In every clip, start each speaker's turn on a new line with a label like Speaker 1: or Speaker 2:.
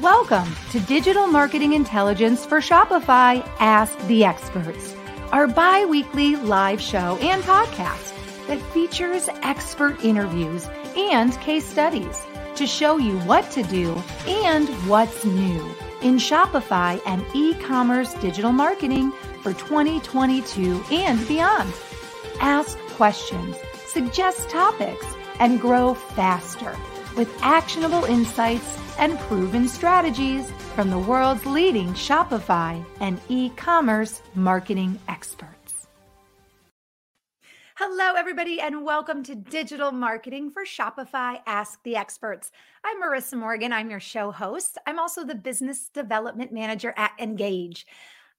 Speaker 1: Welcome to Digital Marketing Intelligence for Shopify Ask the Experts, our bi weekly live show and podcast that features expert interviews and case studies to show you what to do and what's new in Shopify and e commerce digital marketing for 2022 and beyond. Ask questions, suggest topics, and grow faster with actionable insights and proven strategies from the world's leading Shopify and e commerce marketing experts. Hello, everybody, and welcome to Digital Marketing for Shopify Ask the Experts. I'm Marissa Morgan. I'm your show host. I'm also the Business Development Manager at Engage.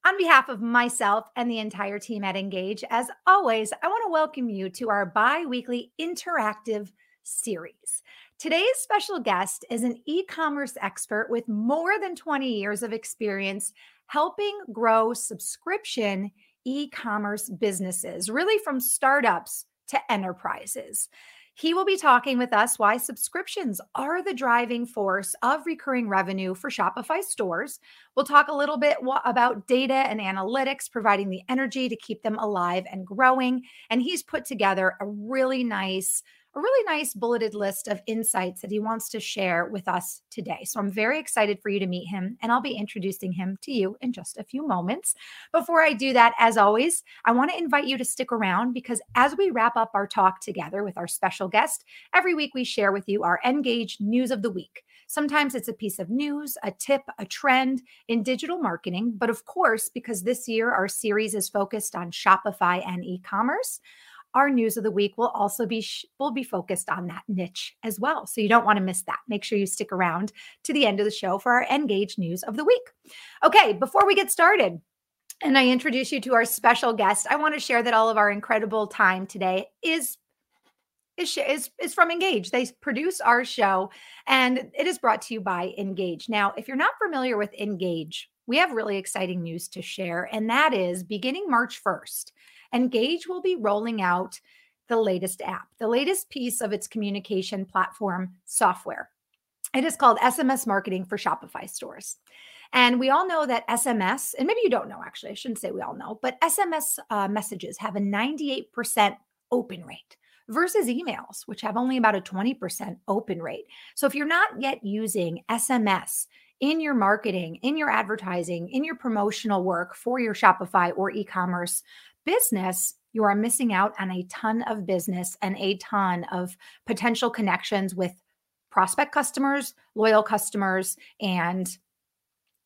Speaker 1: On behalf of myself and the entire team at Engage, as always, I want to welcome you to our bi weekly interactive series. Today's special guest is an e commerce expert with more than 20 years of experience helping grow subscription e commerce businesses, really from startups to enterprises. He will be talking with us why subscriptions are the driving force of recurring revenue for Shopify stores. We'll talk a little bit about data and analytics, providing the energy to keep them alive and growing. And he's put together a really nice a really nice bulleted list of insights that he wants to share with us today. So I'm very excited for you to meet him, and I'll be introducing him to you in just a few moments. Before I do that, as always, I want to invite you to stick around because as we wrap up our talk together with our special guest, every week we share with you our Engage News of the Week. Sometimes it's a piece of news, a tip, a trend in digital marketing. But of course, because this year our series is focused on Shopify and e commerce, our news of the week will also be will be focused on that niche as well. So you don't want to miss that. Make sure you stick around to the end of the show for our Engage news of the week. Okay, before we get started, and I introduce you to our special guest, I want to share that all of our incredible time today is is, is, is from Engage. They produce our show and it is brought to you by Engage. Now, if you're not familiar with Engage, we have really exciting news to share, and that is beginning March 1st. Engage will be rolling out the latest app, the latest piece of its communication platform software. It is called SMS Marketing for Shopify stores. And we all know that SMS, and maybe you don't know actually, I shouldn't say we all know, but SMS uh, messages have a 98% open rate versus emails, which have only about a 20% open rate. So if you're not yet using SMS in your marketing, in your advertising, in your promotional work for your Shopify or e commerce business, you are missing out on a ton of business and a ton of potential connections with prospect customers, loyal customers, and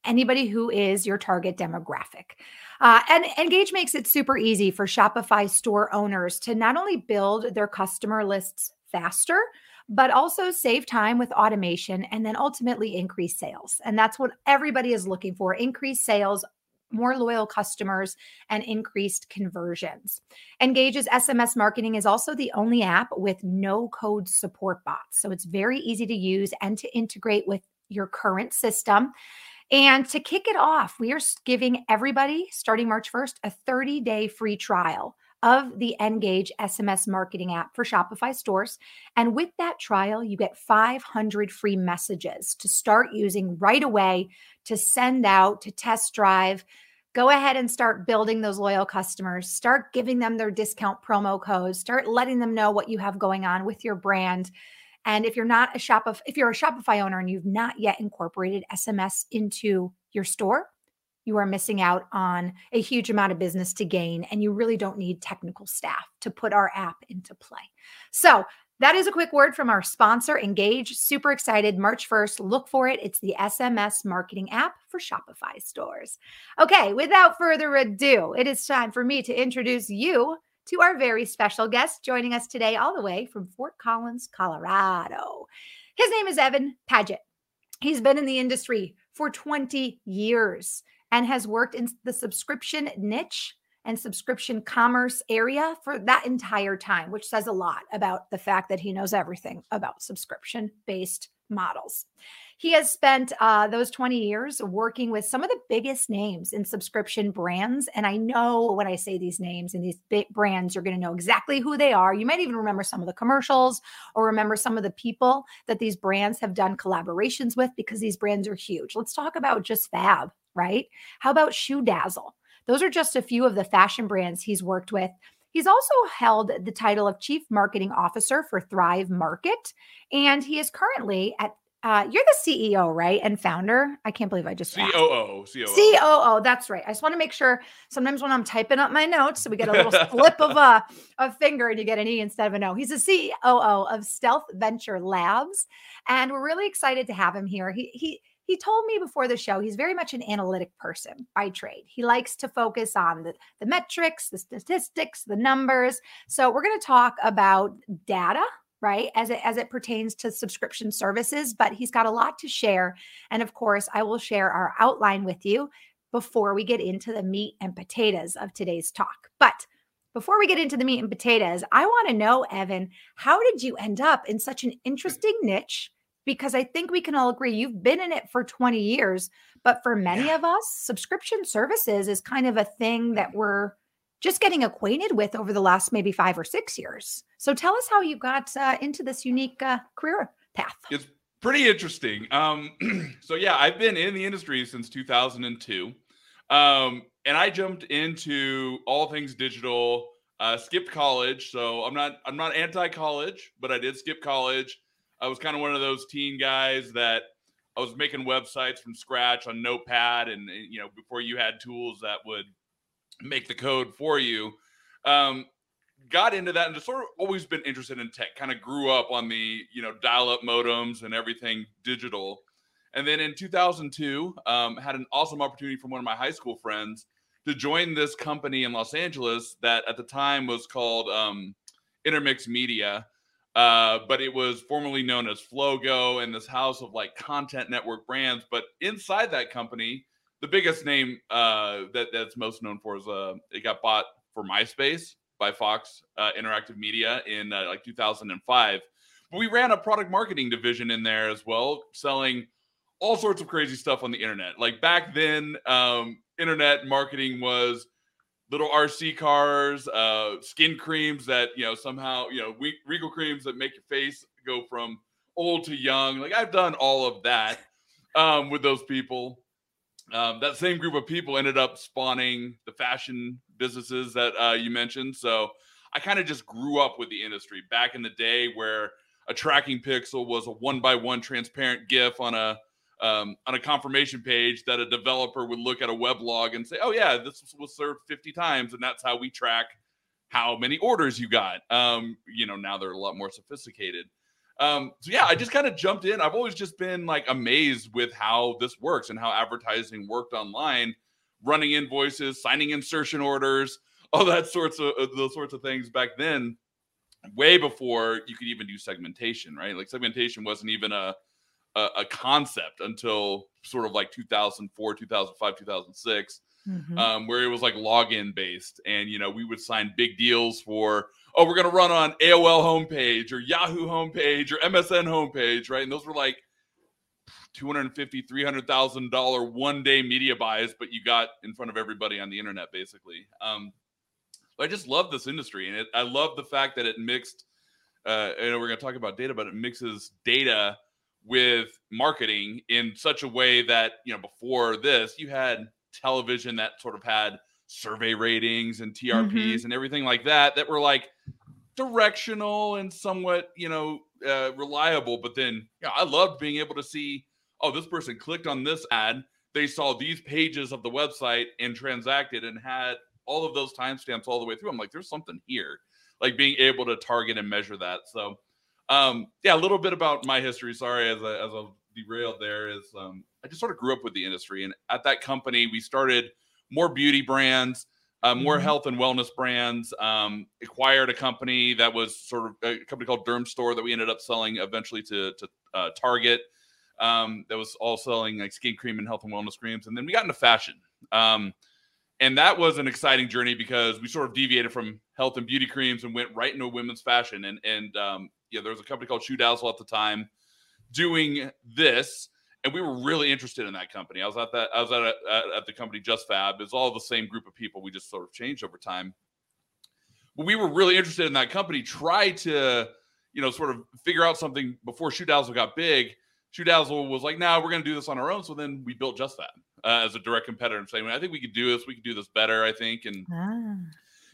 Speaker 1: anybody who is your target demographic. Uh, and Engage makes it super easy for Shopify store owners to not only build their customer lists faster, but also save time with automation and then ultimately increase sales. And that's what everybody is looking for increase sales more loyal customers, and increased conversions. Engage's SMS marketing is also the only app with no code support bots. So it's very easy to use and to integrate with your current system. And to kick it off, we are giving everybody starting March 1st a 30 day free trial of the Engage SMS marketing app for Shopify stores. And with that trial, you get 500 free messages to start using right away to send out, to test drive. Go ahead and start building those loyal customers. Start giving them their discount promo codes. Start letting them know what you have going on with your brand. And if you're not a Shopify, if you're a Shopify owner and you've not yet incorporated SMS into your store, you are missing out on a huge amount of business to gain, and you really don't need technical staff to put our app into play. So, that is a quick word from our sponsor, Engage. Super excited. March 1st, look for it. It's the SMS marketing app for Shopify stores. Okay, without further ado, it is time for me to introduce you to our very special guest joining us today, all the way from Fort Collins, Colorado. His name is Evan Paget. He's been in the industry for 20 years and has worked in the subscription niche and subscription commerce area for that entire time, which says a lot about the fact that he knows everything about subscription based models. He has spent uh, those 20 years working with some of the biggest names in subscription brands. And I know when I say these names and these big brands, you're going to know exactly who they are. You might even remember some of the commercials or remember some of the people that these brands have done collaborations with because these brands are huge. Let's talk about just Fab, right? How about Shoe Dazzle? Those are just a few of the fashion brands he's worked with. He's also held the title of Chief Marketing Officer for Thrive Market, and he is currently at uh, you're the CEO, right? And founder. I can't believe I just
Speaker 2: COO. COO.
Speaker 1: COO. That's right. I just want to make sure sometimes when I'm typing up my notes, so we get a little slip of a, a finger and you get an E instead of an O. He's the COO of Stealth Venture Labs. And we're really excited to have him here. He, he, he told me before the show he's very much an analytic person by trade. He likes to focus on the, the metrics, the statistics, the numbers. So we're going to talk about data right as it as it pertains to subscription services but he's got a lot to share and of course i will share our outline with you before we get into the meat and potatoes of today's talk but before we get into the meat and potatoes i want to know evan how did you end up in such an interesting niche because i think we can all agree you've been in it for 20 years but for many yeah. of us subscription services is kind of a thing that we're just getting acquainted with over the last maybe five or six years. So tell us how you got uh, into this unique uh, career path.
Speaker 2: It's pretty interesting. Um, so yeah, I've been in the industry since 2002, um, and I jumped into all things digital. Uh, skipped college, so I'm not I'm not anti-college, but I did skip college. I was kind of one of those teen guys that I was making websites from scratch on Notepad, and you know before you had tools that would make the code for you. Um, got into that and just sort of always been interested in tech. Kind of grew up on the you know dial-up modems and everything digital. And then in 2002, um, had an awesome opportunity from one of my high school friends to join this company in Los Angeles that at the time was called um, Intermix Media. Uh, but it was formerly known as Flogo and this house of like content network brands. But inside that company, the biggest name uh, that that's most known for is uh, it got bought for MySpace by Fox uh, Interactive Media in uh, like 2005. But we ran a product marketing division in there as well, selling all sorts of crazy stuff on the internet. Like back then, um, internet marketing was little RC cars, uh, skin creams that you know somehow you know Regal creams that make your face go from old to young. Like I've done all of that um, with those people um, that same group of people ended up spawning the fashion businesses that uh, you mentioned. So I kind of just grew up with the industry back in the day where a tracking pixel was a one by one transparent GIF on a um, on a confirmation page that a developer would look at a web log and say, "Oh yeah, this was served 50 times," and that's how we track how many orders you got. Um, you know, now they're a lot more sophisticated. Um, so yeah, I just kind of jumped in. I've always just been like amazed with how this works and how advertising worked online, running invoices, signing insertion orders, all that sorts of uh, those sorts of things back then, way before you could even do segmentation, right? Like segmentation wasn't even a a, a concept until sort of like 2004, 2005, 2006. Mm-hmm. Um, where it was like login based, and you know we would sign big deals for oh, we're going to run on AOL homepage or Yahoo homepage or MSN homepage, right? And those were like 250 $300,000 one day media buys, but you got in front of everybody on the internet, basically. Um, I just love this industry. And it, I love the fact that it mixed, uh, you know, we're going to talk about data, but it mixes data with marketing in such a way that, you know, before this, you had television that sort of had survey ratings and TRPs mm-hmm. and everything like that that were like directional and somewhat, you know, uh, reliable. But then, know, I loved being able to see, oh, this person clicked on this ad, they saw these pages of the website and transacted and had all of those timestamps all the way through. I'm like, there's something here, like being able to target and measure that. So, um, yeah, a little bit about my history. Sorry, as a, as a derailed there is um, I just sort of grew up with the industry, and at that company we started more beauty brands, uh, more mm-hmm. health and wellness brands. Um, acquired a company that was sort of a company called Dermstore that we ended up selling eventually to, to uh, Target. Um, that was all selling like skin cream and health and wellness creams. And then we got into fashion. Um, and that was an exciting journey because we sort of deviated from health and beauty creams and went right into women's fashion. And and um, yeah, there was a company called Shoe Dazzle at the time doing this and we were really interested in that company. I was at that. I was at a, at the company Just Fab. It's all the same group of people. We just sort of changed over time. But we were really interested in that company. Tried to, you know, sort of figure out something before Shoe Dazzle got big. Shoe Dazzle was like, "No, nah, we're going to do this on our own." So then we built Just Fab uh, as a direct competitor, and saying, "I think we could do this. We could do this better. I think." And ah.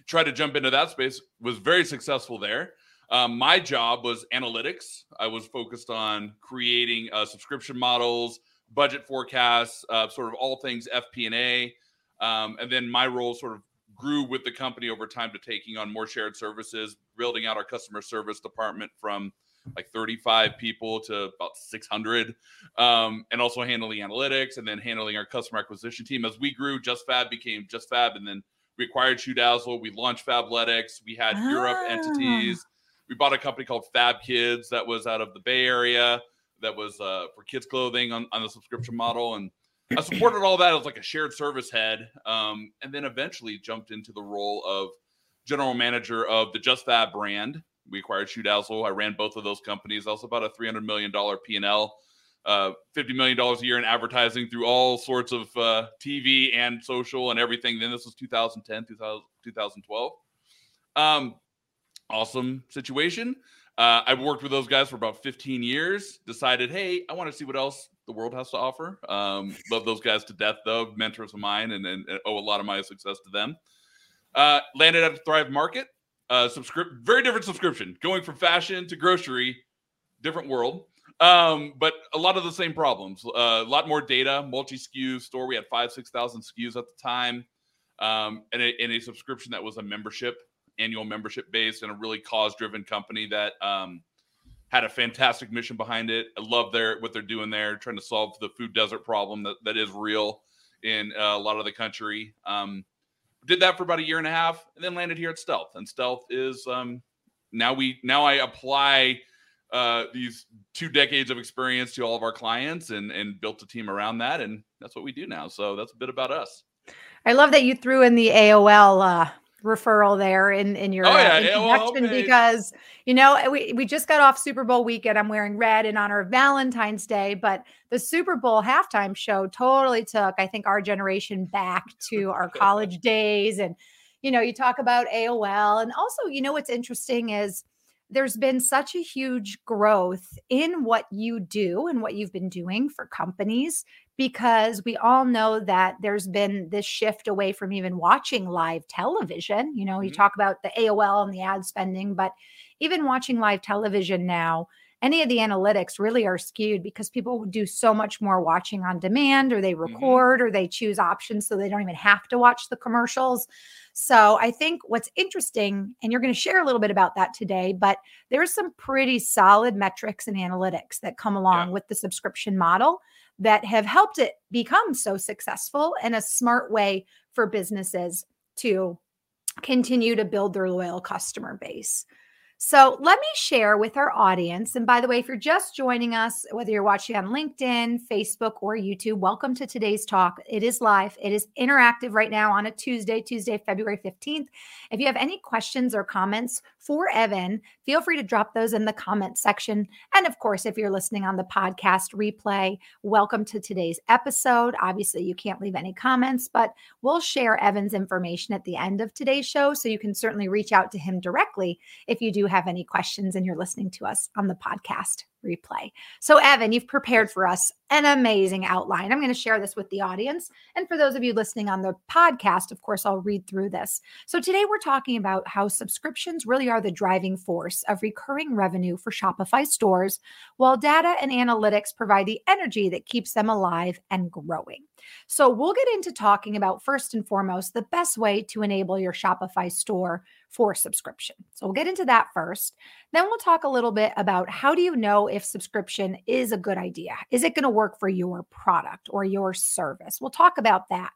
Speaker 2: tried to jump into that space. Was very successful there. Um, my job was analytics. I was focused on creating uh, subscription models, budget forecasts, uh, sort of all things FP&A. Um, and then my role sort of grew with the company over time to taking on more shared services, building out our customer service department from like 35 people to about 600, um, and also handling analytics and then handling our customer acquisition team. As we grew, Just Fab became Just Fab, and then we acquired Shoe Dazzle. We launched Fabletics. We had ah. Europe entities we bought a company called Fab Kids that was out of the Bay Area that was uh, for kids clothing on, on the subscription model. And I supported all that as like a shared service head. Um, and then eventually jumped into the role of general manager of the Just Fab brand. We acquired Shoe Dazzle. I ran both of those companies. I also about a $300 million P&L, uh, $50 million a year in advertising through all sorts of uh, TV and social and everything. Then this was 2010, 2000, 2012. Um, awesome situation. Uh, I've worked with those guys for about 15 years. Decided, hey, I want to see what else the world has to offer. Um, love those guys to death, though. Mentors of mine, and, and, and owe a lot of my success to them. Uh, landed at Thrive Market. Uh, very different subscription, going from fashion to grocery, different world. Um, but a lot of the same problems. Uh, a lot more data, multi SKU store. We had five, six thousand SKUs at the time, um, and, a, and a subscription that was a membership annual membership base and a really cause driven company that um, had a fantastic mission behind it. I love their what they're doing there, trying to solve the food desert problem that, that is real in uh, a lot of the country. Um, did that for about a year and a half, and then landed here at Stealth. And Stealth is um, now we now I apply uh, these two decades of experience to all of our clients and and built a team around that, and that's what we do now. So that's a bit about us.
Speaker 1: I love that you threw in the AOL uh, referral there in in your oh, yeah. uh, introduction because you know we, we just got off super bowl weekend. I'm wearing red in honor of valentine's day but the super bowl halftime show totally took i think our generation back to our college days. And you know you talk about aol and also you know what's interesting is there's been such a huge growth in what you do and what you've been doing for companies because we all know that there's been this shift away from even watching live television. You know, you mm-hmm. talk about the AOL and the ad spending, but even watching live television now, any of the analytics really are skewed because people do so much more watching on demand or they mm-hmm. record mm-hmm. or they choose options so they don't even have to watch the commercials. So I think what's interesting, and you're going to share a little bit about that today, but there's some pretty solid metrics and analytics that come along yeah. with the subscription model that have helped it become so successful and a smart way for businesses to continue to build their loyal customer base. So let me share with our audience. And by the way, if you're just joining us, whether you're watching on LinkedIn, Facebook, or YouTube, welcome to today's talk. It is live, it is interactive right now on a Tuesday, Tuesday, February 15th. If you have any questions or comments for Evan, feel free to drop those in the comment section. And of course, if you're listening on the podcast replay, welcome to today's episode. Obviously, you can't leave any comments, but we'll share Evan's information at the end of today's show. So you can certainly reach out to him directly if you do have any questions and you're listening to us on the podcast replay. So, Evan, you've prepared for us an amazing outline. I'm going to share this with the audience. And for those of you listening on the podcast, of course, I'll read through this. So, today we're talking about how subscriptions really are the driving force of recurring revenue for Shopify stores, while data and analytics provide the energy that keeps them alive and growing. So, we'll get into talking about first and foremost the best way to enable your Shopify store for subscription. So, we'll get into that first. Then we'll talk a little bit about how do you know if subscription is a good idea? Is it going to work for your product or your service? We'll talk about that.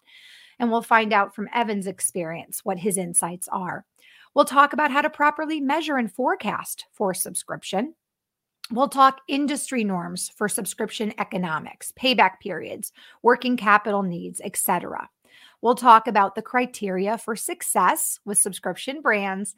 Speaker 1: And we'll find out from Evan's experience what his insights are. We'll talk about how to properly measure and forecast for subscription. We'll talk industry norms for subscription economics, payback periods, working capital needs, etc. We'll talk about the criteria for success with subscription brands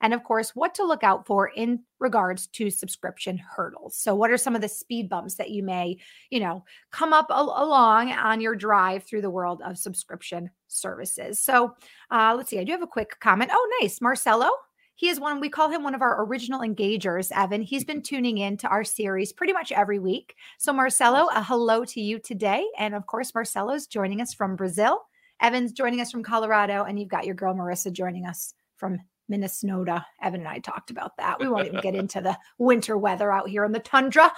Speaker 1: and of course, what to look out for in regards to subscription hurdles. So, what are some of the speed bumps that you may, you know, come up al- along on your drive through the world of subscription services? So, uh, let's see. I do have a quick comment. Oh, nice, Marcelo. He is one, we call him one of our original engagers, Evan. He's been tuning in to our series pretty much every week. So, Marcelo, a hello to you today. And of course, Marcelo's joining us from Brazil. Evan's joining us from Colorado. And you've got your girl, Marissa, joining us from Minnesota. Evan and I talked about that. We won't even get into the winter weather out here in the tundra.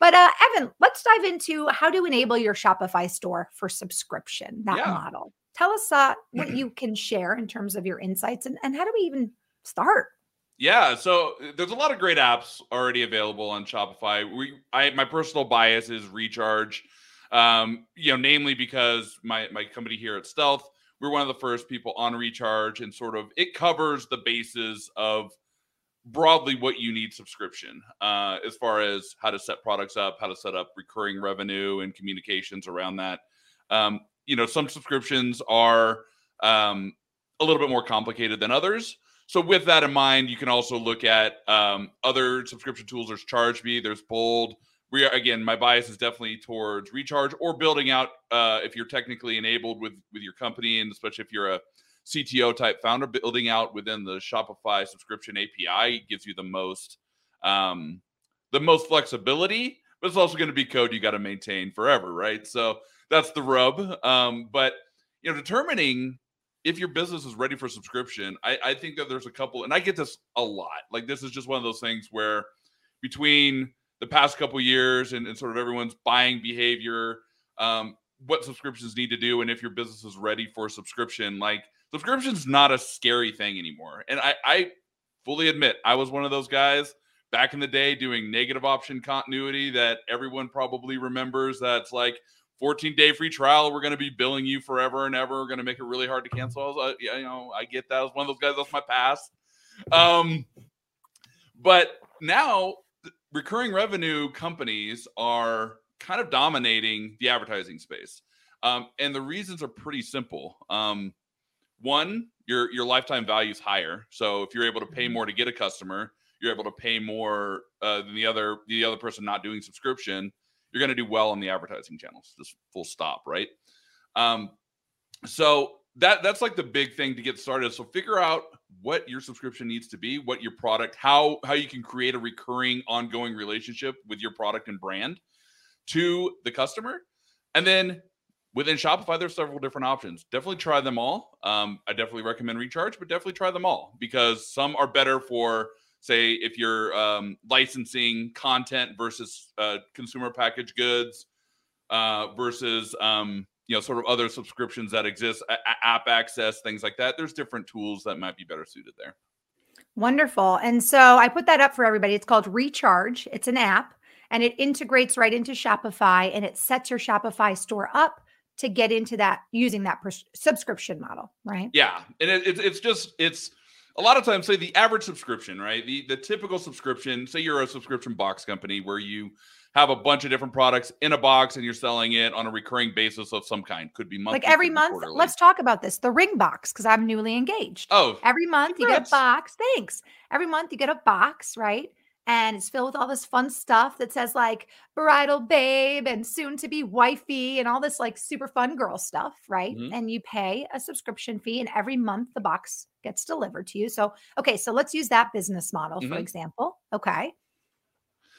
Speaker 1: But uh, Evan, let's dive into how to enable your Shopify store for subscription, that yeah. model. Tell us uh, what you can share in terms of your insights and, and how do we even start?
Speaker 2: Yeah, so uh, there's a lot of great apps already available on Shopify. We, I, my personal bias is Recharge, um, you know, namely because my my company here at Stealth, we're one of the first people on Recharge, and sort of it covers the bases of broadly what you need subscription uh, as far as how to set products up, how to set up recurring revenue and communications around that. Um, you know, some subscriptions are um, a little bit more complicated than others. So with that in mind, you can also look at um, other subscription tools. There's ChargeBee, there's Bold. We are, again, my bias is definitely towards recharge or building out uh, if you're technically enabled with with your company, and especially if you're a CTO type founder, building out within the Shopify subscription API gives you the most um, the most flexibility, but it's also going to be code you got to maintain forever, right? So that's the rub. Um, but you know, determining if your business is ready for subscription, I, I think that there's a couple, and I get this a lot. Like this is just one of those things where between the past couple years and, and sort of everyone's buying behavior, um, what subscriptions need to do, and if your business is ready for subscription, like subscription's not a scary thing anymore. And I, I fully admit I was one of those guys back in the day doing negative option continuity that everyone probably remembers. That's like 14 day free trial. We're going to be billing you forever and ever. We're going to make it really hard to cancel. Was, uh, you know, I get that. I was one of those guys. That's my past. Um, but now recurring revenue companies are kind of dominating the advertising space. Um, and the reasons are pretty simple. Um, one, your your lifetime value is higher. So if you're able to pay more to get a customer, you're able to pay more uh, than the other the other person not doing subscription you're going to do well on the advertising channels. Just full stop, right? Um, so that that's like the big thing to get started. So figure out what your subscription needs to be, what your product, how how you can create a recurring, ongoing relationship with your product and brand to the customer, and then within Shopify, there's several different options. Definitely try them all. Um, I definitely recommend Recharge, but definitely try them all because some are better for say if you're um, licensing content versus uh, consumer packaged goods uh, versus um, you know sort of other subscriptions that exist app access things like that. There's different tools that might be better suited there.
Speaker 1: Wonderful. And so i put that up for everybody. It's called recharge. It's an app and it integrates right into shopify and it sets your shopify store up to get into that using that pres- subscription model right?
Speaker 2: Yeah. And it, it, it's just it's a lot of times say the average subscription right? The the typical subscription say you're a subscription box company where you have a bunch of different products in a box and you're selling it on a recurring basis of some kind could be monthly
Speaker 1: like every month quarterly. let's talk about this the ring box because i'm newly engaged
Speaker 2: oh
Speaker 1: every month congrats. you get a box thanks every month you get a box right and it's filled with all this fun stuff that says like bridal babe and soon to be wifey and all this like super fun girl stuff, right? Mm-hmm. And you pay a subscription fee and every month the box gets delivered to you. So, okay, so let's use that business model mm-hmm. for example. Okay.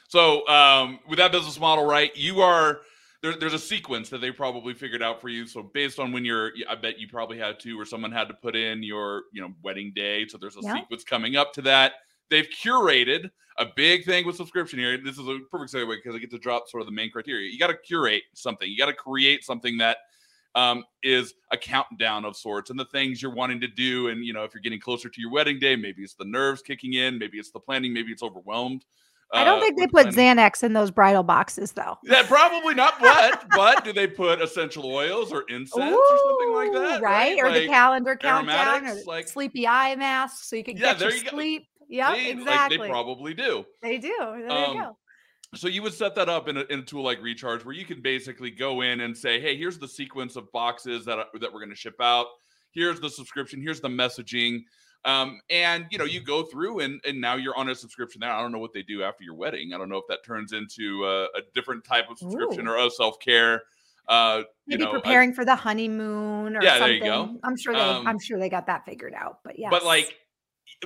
Speaker 2: So, um, with that business model, right, you are there, there's a sequence that they probably figured out for you. So based on when you're, I bet you probably had to, or someone had to put in your, you know, wedding day. So there's a yeah. sequence coming up to that they've curated a big thing with subscription here. This is a perfect segue because I get to drop sort of the main criteria. You got to curate something. You got to create something that um, is a countdown of sorts and the things you're wanting to do. And you know, if you're getting closer to your wedding day, maybe it's the nerves kicking in, maybe it's the planning, maybe it's overwhelmed.
Speaker 1: I don't uh, think they put. Xanax in those bridal boxes, though.
Speaker 2: Yeah, probably not. But but do they put essential oils or incense Ooh, or something like that?
Speaker 1: Right, right? or like the calendar countdown, or like sleepy eye mask, so you can yeah, get your you sleep. Yeah, exactly.
Speaker 2: Like they probably do.
Speaker 1: They do. There um, you go.
Speaker 2: So you would set that up in a, in a tool like Recharge, where you can basically go in and say, "Hey, here's the sequence of boxes that that we're going to ship out. Here's the subscription. Here's the messaging. Um, and you know, you go through and and now you're on a subscription there. I don't know what they do after your wedding. I don't know if that turns into a, a different type of subscription
Speaker 1: Ooh.
Speaker 2: or a self care. Uh, you
Speaker 1: Maybe
Speaker 2: know, a-
Speaker 1: preparing for the honeymoon or
Speaker 2: Yeah, there
Speaker 1: something.
Speaker 2: you go.
Speaker 1: I'm sure they
Speaker 2: Um,
Speaker 1: I'm sure they got that figured out. But yeah.
Speaker 2: But like,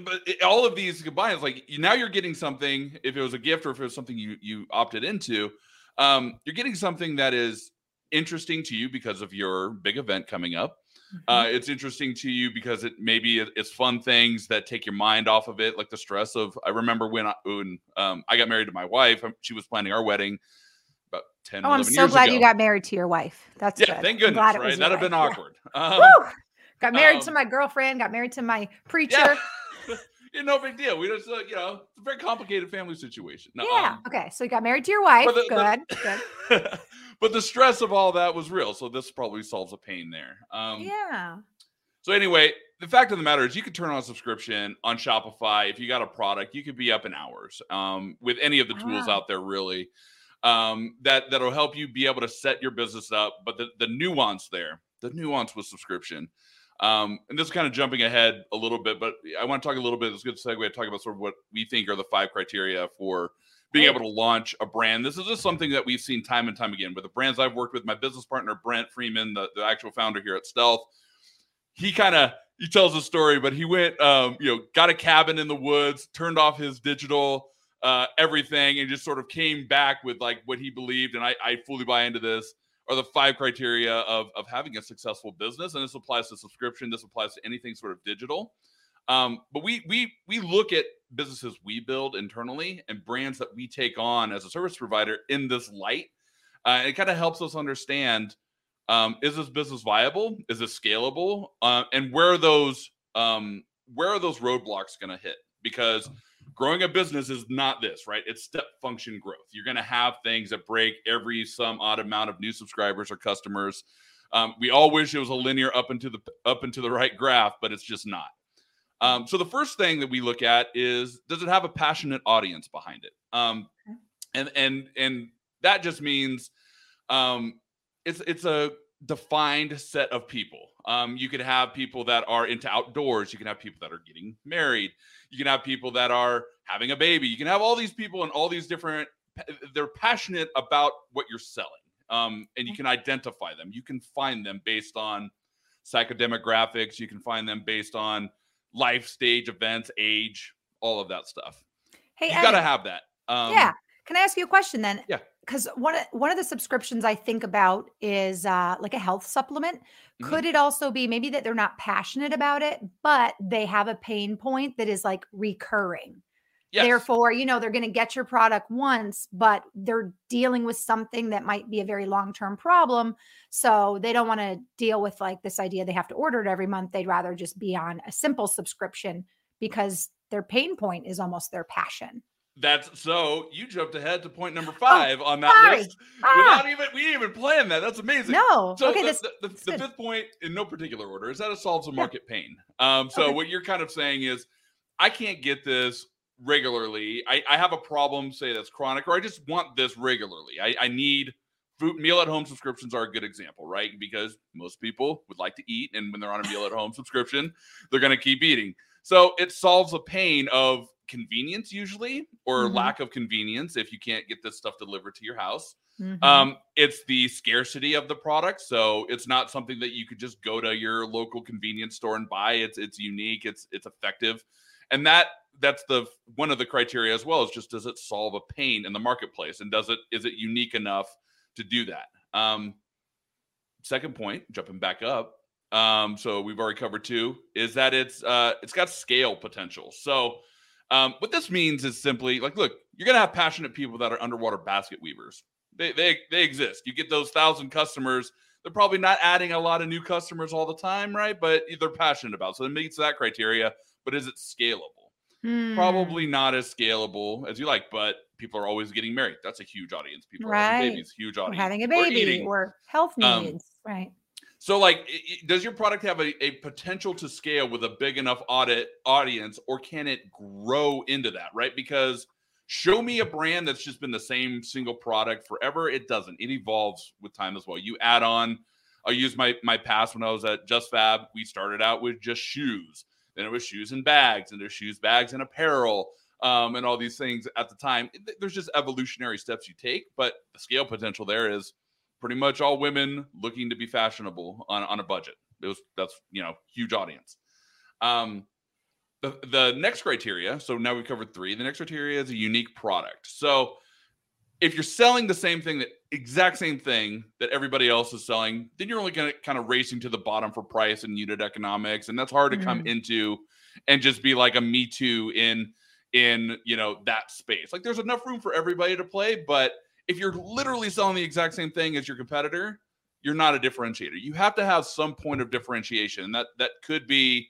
Speaker 2: but it- all of these combined, it's like you, now you're getting something. If it was a gift or if it was something you you opted into, um, you're getting something that is interesting to you because of your big event coming up. Uh, it's interesting to you because it maybe it- it's fun things that take your mind off of it, like the stress of. I remember when I, when um, I got married to my wife, um, she was planning our wedding about 10,
Speaker 1: Oh, I'm so glad
Speaker 2: ago.
Speaker 1: you got married to your wife. That's
Speaker 2: yeah,
Speaker 1: good.
Speaker 2: thank goodness, right? That'd have been
Speaker 1: wife. Yeah.
Speaker 2: awkward. Um!
Speaker 1: Got married to
Speaker 2: um,
Speaker 1: my girlfriend, got married to my preacher.
Speaker 2: yeah. No big deal. We just, uh, you know, it's a very complicated family situation. No,
Speaker 1: Yeah.
Speaker 2: um,
Speaker 1: okay. So you got married to your wife.
Speaker 2: The-
Speaker 1: good.
Speaker 2: the-
Speaker 1: good.
Speaker 2: but the stress of all that was real. So this probably solves a pain there. Um,
Speaker 1: Yeah.
Speaker 2: So anyway, the fact of the matter is, you could turn on a subscription on Shopify. If you got a product, you could be up in hours um, with any of the tools
Speaker 1: Wow.
Speaker 2: out there. Really, um, that that'll help you be able to set your business up. But the the nuance there, the nuance with subscription. Um, and this is kind of jumping ahead a little bit, but I want to talk a little bit. It's a good segue to talk about sort of what we think are the five criteria for being able to launch a brand. This is just something that we've seen time and time again with the brands I've worked with. My business partner Brent Freeman, the, the actual founder here at Stealth, he kind of he tells a story, but he went, um, you know, got a cabin in the woods, turned off his digital uh, everything, and just sort of came back with like what he believed. And I, I fully buy into this. Are the five criteria of of having a successful business, and this applies to subscription. This applies to anything sort of digital. Um, but we we we look at businesses we build internally and brands that we take on as a service provider in this light. Uh, it kind of helps us understand um, is this business viable? Is it scalable? Uh, and where are those um, where are those roadblocks going to hit? Because growing a business is not this, right? It's step function growth. You're going to have things that break every some odd amount of new subscribers or customers. Um, we all wish it was a linear up into the up into the right graph, but it's just not. Um, so the first thing that we look at is does it have a passionate audience behind it? Um, and and and that just means um, it's it's a defined set of people. Um, you could have people that are into outdoors. You can have people that are getting married. You can have people that are having a baby. You can have all these people and all these different. They're passionate about what you're selling, um, and you can identify them. You can find them based on psychodemographics. You can find them based on life stage, events, age, all of that stuff.
Speaker 1: Hey,
Speaker 2: you got to have that. Um,
Speaker 1: yeah. Can I ask you a question then?
Speaker 2: Yeah.
Speaker 1: Because one of one of the subscriptions I think about is uh, like a health supplement.
Speaker 2: Mhm.
Speaker 1: Could it also be maybe that they're not passionate about it, but they have a pain point that is like recurring?
Speaker 2: Yes.
Speaker 1: Therefore, you know, they're going to get your product once, but they're dealing with something that might be a very long term problem. So they don't want to deal with like this idea they have to order it every month. They'd rather just be on a simple subscription because their pain point is almost their passion.
Speaker 2: That's so you jumped ahead to point number five on that
Speaker 1: Oh, sorry.
Speaker 2: list
Speaker 1: Ah,
Speaker 2: without even we didn't even plan that. That's amazing.
Speaker 1: no.
Speaker 2: So
Speaker 1: okay.
Speaker 2: the,
Speaker 1: This,
Speaker 2: the, the,
Speaker 1: that's
Speaker 2: the fifth point, in no particular order, is that it solves a
Speaker 1: Yeah.
Speaker 2: market pain. Um, so
Speaker 1: Okay.
Speaker 2: what you're kind of saying is, I can't get this regularly. I, I have a problem, say that's chronic, or I just want this regularly. I, I need food. Meal at home subscriptions are a good example, right? Because most people would like to eat, and when they're on a meal at home subscription, they're going to keep eating. So it solves a pain of convenience usually, or
Speaker 1: Mhm.
Speaker 2: lack of convenience if you can't get this stuff delivered to your house.
Speaker 1: Mhm.
Speaker 2: Um, it's the scarcity of the product, so it's not something that you could just go to your local convenience store and buy. It's it's unique, it's it's effective, and that that's the one of the criteria as well. Is just does it solve a pain in the marketplace, and does it is it unique enough to do that? Um, second point, jumping back up. Um, so we've already covered two. Is that it's uh, it's got scale potential. So um, what this means is simply like, look, you're gonna have passionate people that are underwater basket weavers. They they they exist. You get those thousand customers. They're probably not adding a lot of new customers all the time, right? But they're passionate about. So it meets that criteria. But is it scalable?
Speaker 1: Hmm.
Speaker 2: Probably not as scalable as you like. But people are always getting married. That's a huge audience. People are having babies. Huge
Speaker 1: Or
Speaker 2: audience.
Speaker 1: having a baby
Speaker 2: eating.
Speaker 1: or health
Speaker 2: Um,
Speaker 1: needs. right.
Speaker 2: So, like, i- i- does your product have a, a potential to scale with a big enough audit audience, or can it grow into that? Right? Because show me a brand that's just been the same single product forever. It doesn't. It evolves with time as well. You add on. I'll use my my past when I was at Just Fab. We started out with just shoes. Then it was shoes and bags, and there's shoes, bags, and apparel, um, and all these things at the time. There's just evolutionary steps you take, but the scale potential there is pretty much all women looking to be fashionable on, on a budget. It was that's you know huge audience. Um, the the next criteria. So now we've covered three. The next criteria is a unique product. So if you're selling the same thing that exact same thing that everybody else is selling, then you're only going to kind of racing to the bottom for price and unit economics, and that's hard to mm-hmm. come into and just be like a me too in in you know that space. Like there's enough room for everybody to play, but if you're literally selling the exact same thing as your competitor, you're not a differentiator. You have to have some point of differentiation. And that that could be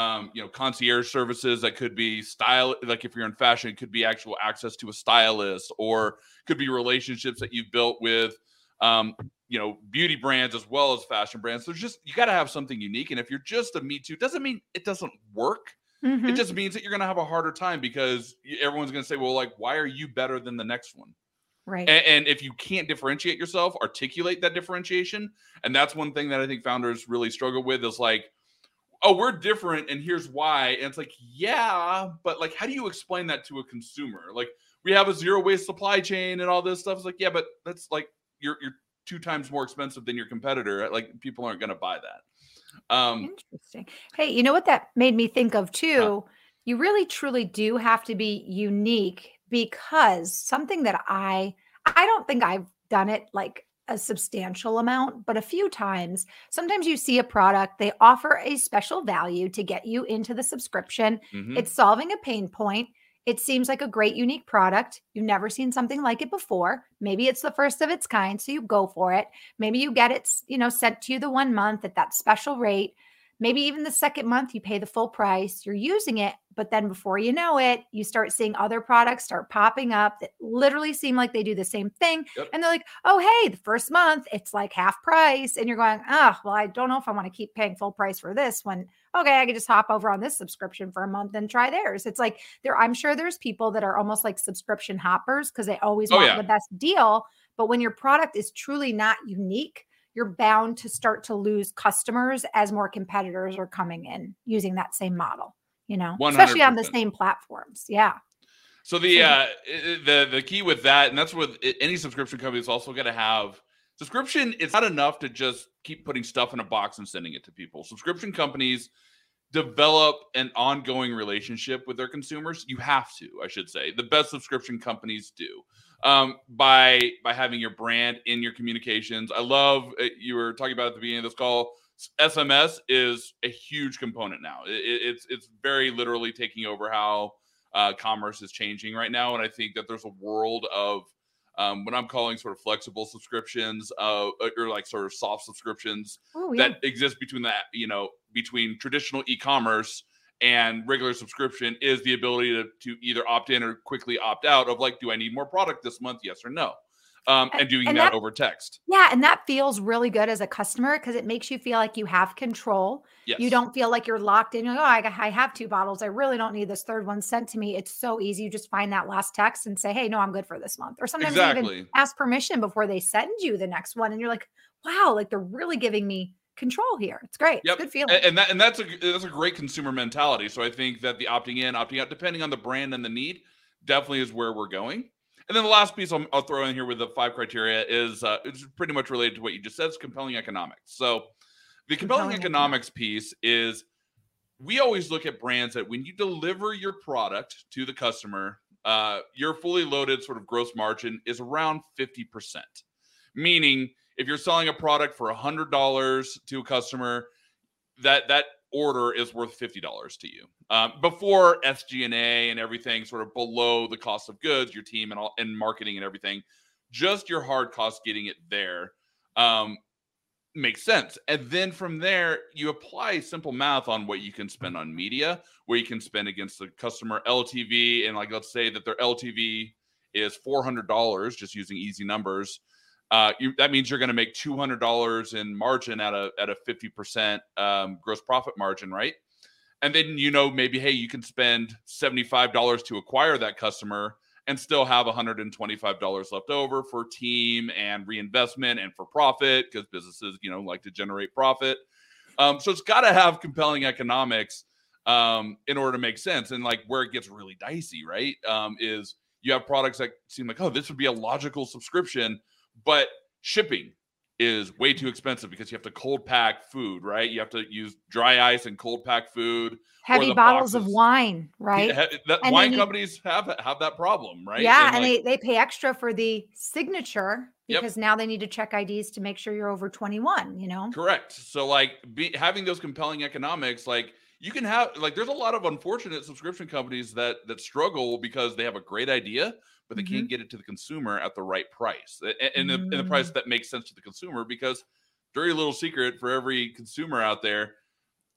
Speaker 2: um, you know, concierge services that could be style like if you're in fashion, it could be actual access to a stylist or could be relationships that you've built with um, you know, beauty brands as well as fashion brands. There's just you got to have something unique. And if you're just a me too, doesn't mean it doesn't work. Mm-hmm. It just means that you're going to have a harder time because everyone's going to say, "Well, like, why are you better than the next one?"
Speaker 1: Right.
Speaker 2: And, and, if you can't differentiate yourself, articulate that differentiation. And that's one thing that I think founders really struggle with is like, oh, we're different and here's why. And it's like, yeah, but like, how do you explain that to a consumer? Like, we have a zero waste supply chain and all this stuff. It's like, yeah, but that's like, you're, you're two times more expensive than your competitor. Like, people aren't going to buy that.
Speaker 1: Um, Interesting. Hey, you know what that made me think of too? Huh? You really truly do have to be unique because something that I I don't think I've done it like a substantial amount, but a few times. Sometimes you see a product, they offer a special value to get you into the subscription. Mm-hmm. It's solving a pain point. It seems like a great, unique product. You've never seen something like it before. Maybe it's the first of its kind, so you go for it. Maybe you get it, you know, sent to you the one month at that special rate. Maybe even the second month, you pay the full price, you're using it. But then before you know it, you start seeing other products start popping up that literally seem like they do the same thing. Yep. And they're like, oh, hey, the first month, it's like half price. And you're going, oh, well, I don't know if I want to keep paying full price for this when, okay, I can just hop over on this subscription for a month and try theirs. It's like there, I'm sure there's people that are almost like subscription hoppers because they always oh, want yeah. the best deal. But when your product is truly not unique, you're bound to start to lose customers as more competitors are coming in using that same model, you know, 100%. especially on the same platforms. Yeah.
Speaker 2: So the uh the the key with that, and that's what any subscription company is also going to have. Subscription, it's not enough to just keep putting stuff in a box and sending it to people. Subscription companies develop an ongoing relationship with their consumers. You have to, I should say. The best subscription companies do um, by by having your brand in your communications. I love uh, you were talking about at the beginning of this call. SMS is a huge component now. It, it's it's very literally taking over how uh, commerce is changing right now, and I think that there's a world of um, what I'm calling sort of flexible subscriptions, uh, or like sort of soft subscriptions oh, yeah. that exist between that you know between traditional e-commerce and regular subscription is the ability to, to either opt in or quickly opt out of like, do I need more product this month? Yes or no. Um, and, doing and that, that, over text.
Speaker 1: Yeah. And that feels really good as a customer because it makes you feel like you have control. Yes. You don't feel like you're locked in. You're like, oh, I, I have two bottles. I really don't need this third one sent to me. It's so easy. You just find that last text and say, hey, no, I'm good for this month. Or sometimes exactly. even ask permission before they send you the next one. And you're like, wow, like they're really giving me control here. It's great. Yep. It's good feeling.
Speaker 2: And that and that's a that's a great consumer mentality. So I think that the opting in, opting out, depending on the brand and the need, definitely is where we're going. And then the last piece I'll, I'll throw in here with the five criteria is uh, it's pretty much related to what you just said. It's compelling economics. So the compelling, compelling economics piece is we always look at brands that when you deliver your product to the customer, uh, your fully loaded sort of gross margin is around 50%, meaning if you're selling a product for a hundred dollars to a customer, that that order is worth fifty dollars to you. Um, before SG&A and everything, sort of below the cost of goods, your team and all and marketing and everything, just your hard cost getting it there um, makes sense. And then from there, you apply simple math on what you can spend on media, where you can spend against the customer LTV, and like let's say that their LTV is four hundred dollars, just using easy numbers uh, you, that means you're going to make two hundred dollars in margin at a at a fifty percent um, gross profit margin, right? And then you know maybe hey, you can spend seventy five dollars to acquire that customer and still have one hundred and twenty five dollars left over for team and reinvestment and for profit because businesses you know like to generate profit. Um, so it's got to have compelling economics. um, in order to make sense. And like where it gets really dicey, right? Um, is you have products that seem like, oh, this would be a logical subscription, but shipping is way too expensive because you have to cold pack food, right? You have to use dry ice and cold pack food.
Speaker 1: Heavy bottles boxes. of wine, right?
Speaker 2: that, wine companies have have that problem, right?
Speaker 1: Yeah, and, and like, they they pay extra for the signature because yep. now they need to check IDs to make sure you're over 21, you know?
Speaker 2: Correct. So like be, having those compelling economics like you can have like there's a lot of unfortunate subscription companies that that struggle because they have a great idea but they mm-hmm. can't get it to the consumer at the right price and, and, mm-hmm. the, the, price mm. that makes sense to the consumer because dirty little secret for every consumer out there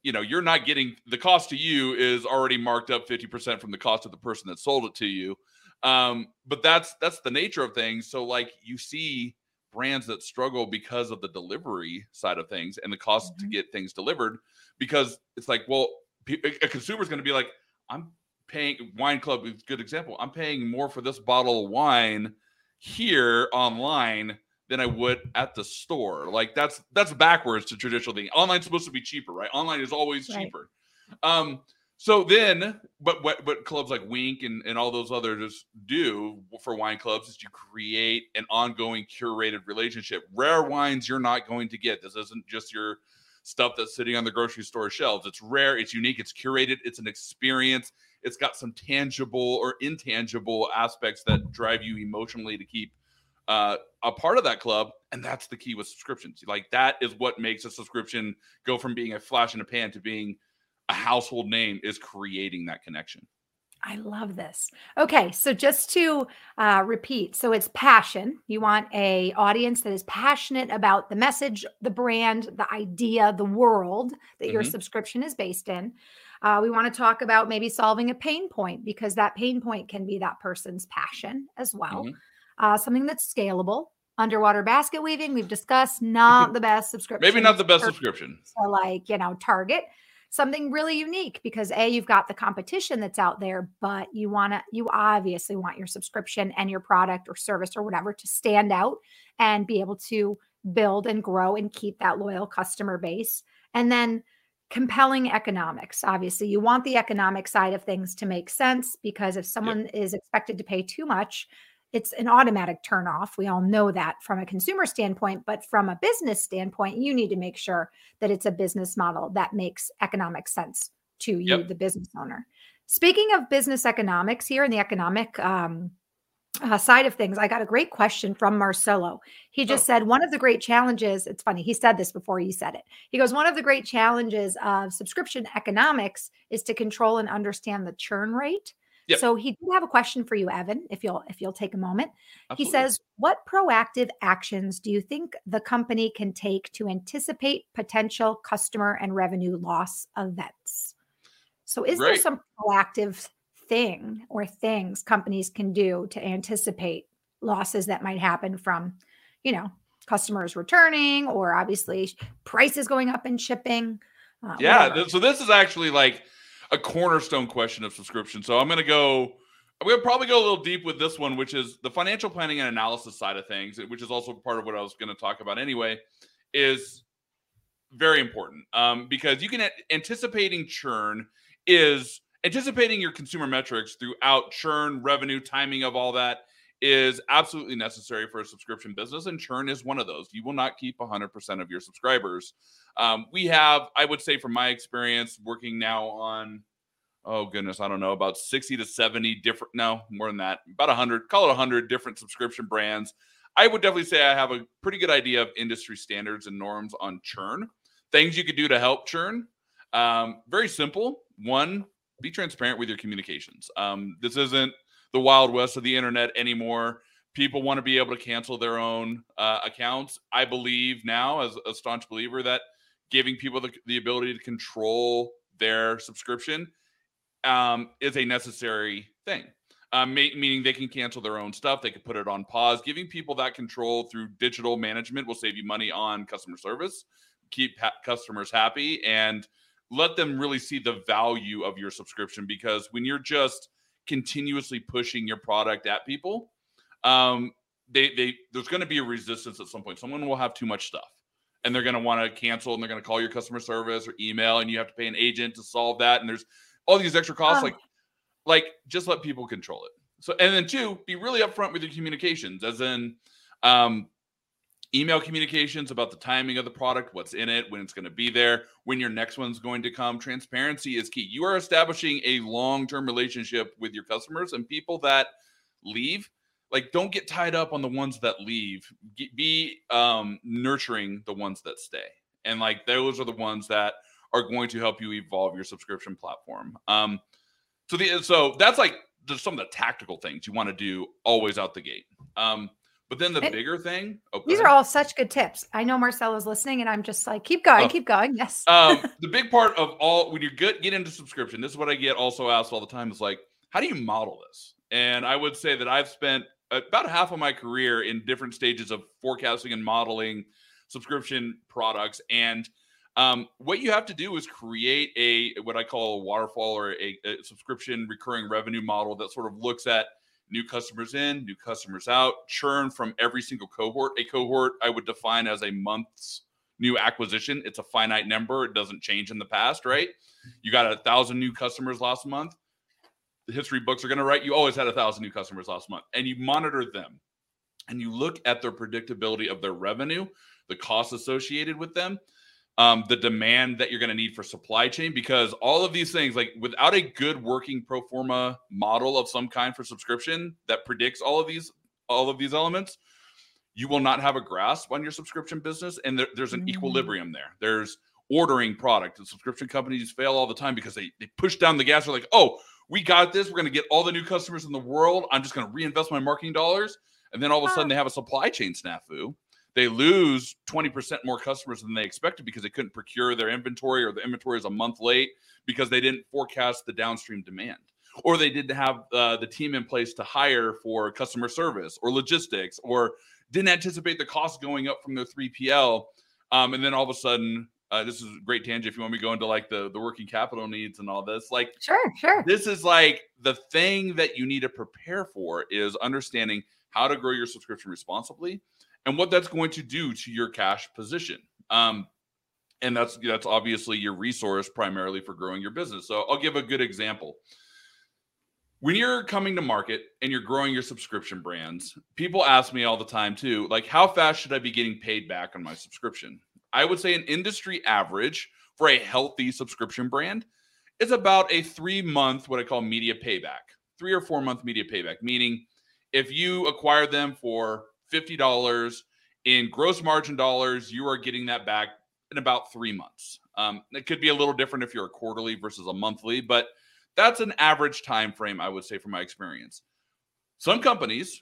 Speaker 2: you know you're not getting the cost to you is already marked up 50% from the cost of the person that sold it to you um, but that's that's the nature of things so like you see brands that struggle because of the delivery side of things and the cost mm-hmm. to get things delivered because it's like, well, a consumer is going to be like, I'm paying wine club is a good example. I'm paying more for this bottle of wine here online than I would at the store. Like that's that's backwards to traditional thing. Online's supposed to be cheaper, right? Online is always right. cheaper. Um, so then, but what what clubs like Winc and, and all those others do for wine clubs is you create an ongoing curated relationship. Rare wines you're not going to get. This isn't just your stuff that's sitting on the grocery store shelves. It's rare, it's unique, it's curated, it's an experience. It's got some tangible or intangible aspects that drive you emotionally to keep uh, a part of that club. And that's the key with subscriptions. Like that is what makes a subscription go from being a flash in a pan to being a household name is creating that connection.
Speaker 1: I love this. Okay, so just to uh, repeat, so it's passion. You want a audience that is passionate about the message, the brand, the idea, the world that mm-hmm. your subscription is based in. Uh, we want to talk about maybe solving a pain point because that pain point can be that person's passion as well. Mm-hmm. Uh, something that's scalable. Underwater basket weaving, we've discussed, not the best subscription.
Speaker 2: Maybe not the best subscription.
Speaker 1: So, like, you know, Target something really unique because a you've got the competition that's out there but you want to you obviously want your subscription and your product or service or whatever to stand out and be able to build and grow and keep that loyal customer base and then compelling economics obviously you want the economic side of things to make sense because if someone yep. is expected to pay too much it's an automatic turn off. We all know that from a consumer standpoint, but from a business standpoint, you need to make sure that it's a business model that makes economic sense to you, yep. the business owner. Speaking of business economics here in the economic um, uh, side of things, I got a great question from Marcelo. He just oh. said, one of the great challenges, it's funny, he said this before you said it. He goes, one of the great challenges of subscription economics is to control and understand the churn rate. Yep. So he did have a question for you, Evan, if you'll if you'll take a moment. Absolutely. He says, "What proactive actions do you think the company can take to anticipate potential customer and revenue loss events?" So is Great. there some proactive thing or things companies can do to anticipate losses that might happen from, you know, customers returning or obviously prices going up in shipping?
Speaker 2: Uh, yeah, whatever. so this is actually like a cornerstone question of subscription. So I'm going to go. I'm going to probably go a little deep with this one, which is the financial planning and analysis side of things, which is also part of what I was going to talk about anyway. Is very important um, because you can anticipating churn is anticipating your consumer metrics throughout churn, revenue, timing of all that is absolutely necessary for a subscription business, and churn is one of those. You will not keep 100% of your subscribers. Um, we have, I would say, from my experience, working now on, oh goodness, I don't know, about 60 to 70 different, no, more than that, about 100, call it 100 different subscription brands. I would definitely say I have a pretty good idea of industry standards and norms on churn, things you could do to help churn. Um, very simple. One, be transparent with your communications. Um, this isn't the wild west of the internet anymore. People want to be able to cancel their own uh, accounts. I believe now, as a staunch believer, that giving people the, the ability to control their subscription um, is a necessary thing. Um, meaning they can cancel their own stuff, they can put it on pause. Giving people that control through digital management will save you money on customer service, keep ha- customers happy, and let them really see the value of your subscription. Because when you're just continuously pushing your product at people, um, they they there's going to be a resistance at some point. Someone will have too much stuff, and they're going to want to cancel and they're going to call your customer service or email and you have to pay an agent to solve that and there's all these extra costs like like just let people control it so and then two be really upfront with your communications as in um email communications about the timing of the product what's in it when it's going to be there when your next one's going to come. Transparency is key. You are establishing a long-term relationship with your customers and people that leave. Like don't get tied up on the ones that leave. Be um nurturing the ones that stay. And like those are the ones that are going to help you evolve your subscription platform. Um so the so that's like some of the tactical things you want to do always out the gate. Um but then the bigger thing
Speaker 1: oh, these are all such good tips. I know marcelo's listening and i'm just like keep going oh. keep going. Yes.
Speaker 2: Um the big part of all when you get get into subscription this is what i get also asked all the time is like how do you model this? And i would say that i've spent about half of my career in different stages of forecasting and modeling subscription products. And um, what you have to do is create a what I call a waterfall or a, a, subscription recurring revenue model that sort of looks at new customers in, new customers out, churn from every single cohort. A cohort I would define as a month's new acquisition. It's a finite number. It doesn't change in the past, right? You got a thousand new customers last month the history books are going to write you oh, always had a thousand new customers last month and you monitor them and you look at their predictability of their revenue the costs associated with them um, the demand that you're going to need for supply chain because all of these things like without a good working pro forma model of some kind for subscription that predicts all of these all of these elements you will not have a grasp on your subscription business and there, there's an mm. equilibrium there there's ordering product and subscription companies fail all the time because they, they push down the gas they're like oh we got this. We're going to get all the new customers in the world. I'm just going to reinvest my marketing dollars. And then all of a sudden they have a supply chain snafu. They lose 20% more customers than they expected because they couldn't procure their inventory or the inventory is a month late because they didn't forecast the downstream demand or they didn't have uh, the team in place to hire for customer service or logistics or didn't anticipate the cost going up from their 3PL. Um, and then all of a sudden uh, this is a great tangent if you want me to go into like the the working capital needs and all this like
Speaker 1: sure sure
Speaker 2: this is like the thing that you need to prepare for is understanding how to grow your subscription responsibly and what that's going to do to your cash position. Um and that's that's obviously your resource primarily for growing your business. So i'll give a good example. When you're coming to market and you're growing your subscription brands people ask me all the time too like how fast should i be getting paid back on my subscription? I would say an industry average for a healthy subscription brand is about a three month, what I call media payback, three or four month media payback, meaning if you acquire them for $50 in gross margin dollars, you are getting that back in about three months. Um, it could be a little different if you're a quarterly versus a monthly, but that's an average time frame, I would say, from my experience. Some companies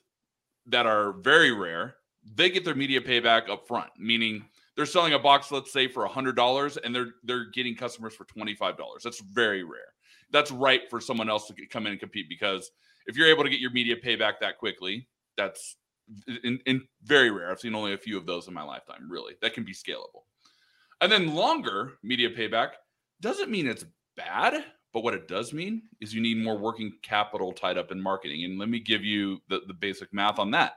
Speaker 2: that are very rare, they get their media payback up front, meaning they're selling a box, let's say, for hundred dollars, and they're they're getting customers for twenty five dollars. That's very rare. That's ripe for someone else to come in and compete because if you're able to get your media payback that quickly, that's in, in very rare. I've seen only a few of those in my lifetime. Really, that can be scalable. And then longer media payback doesn't mean it's bad, but what it does mean is you need more working capital tied up in marketing. And let me give you the, the basic math on that.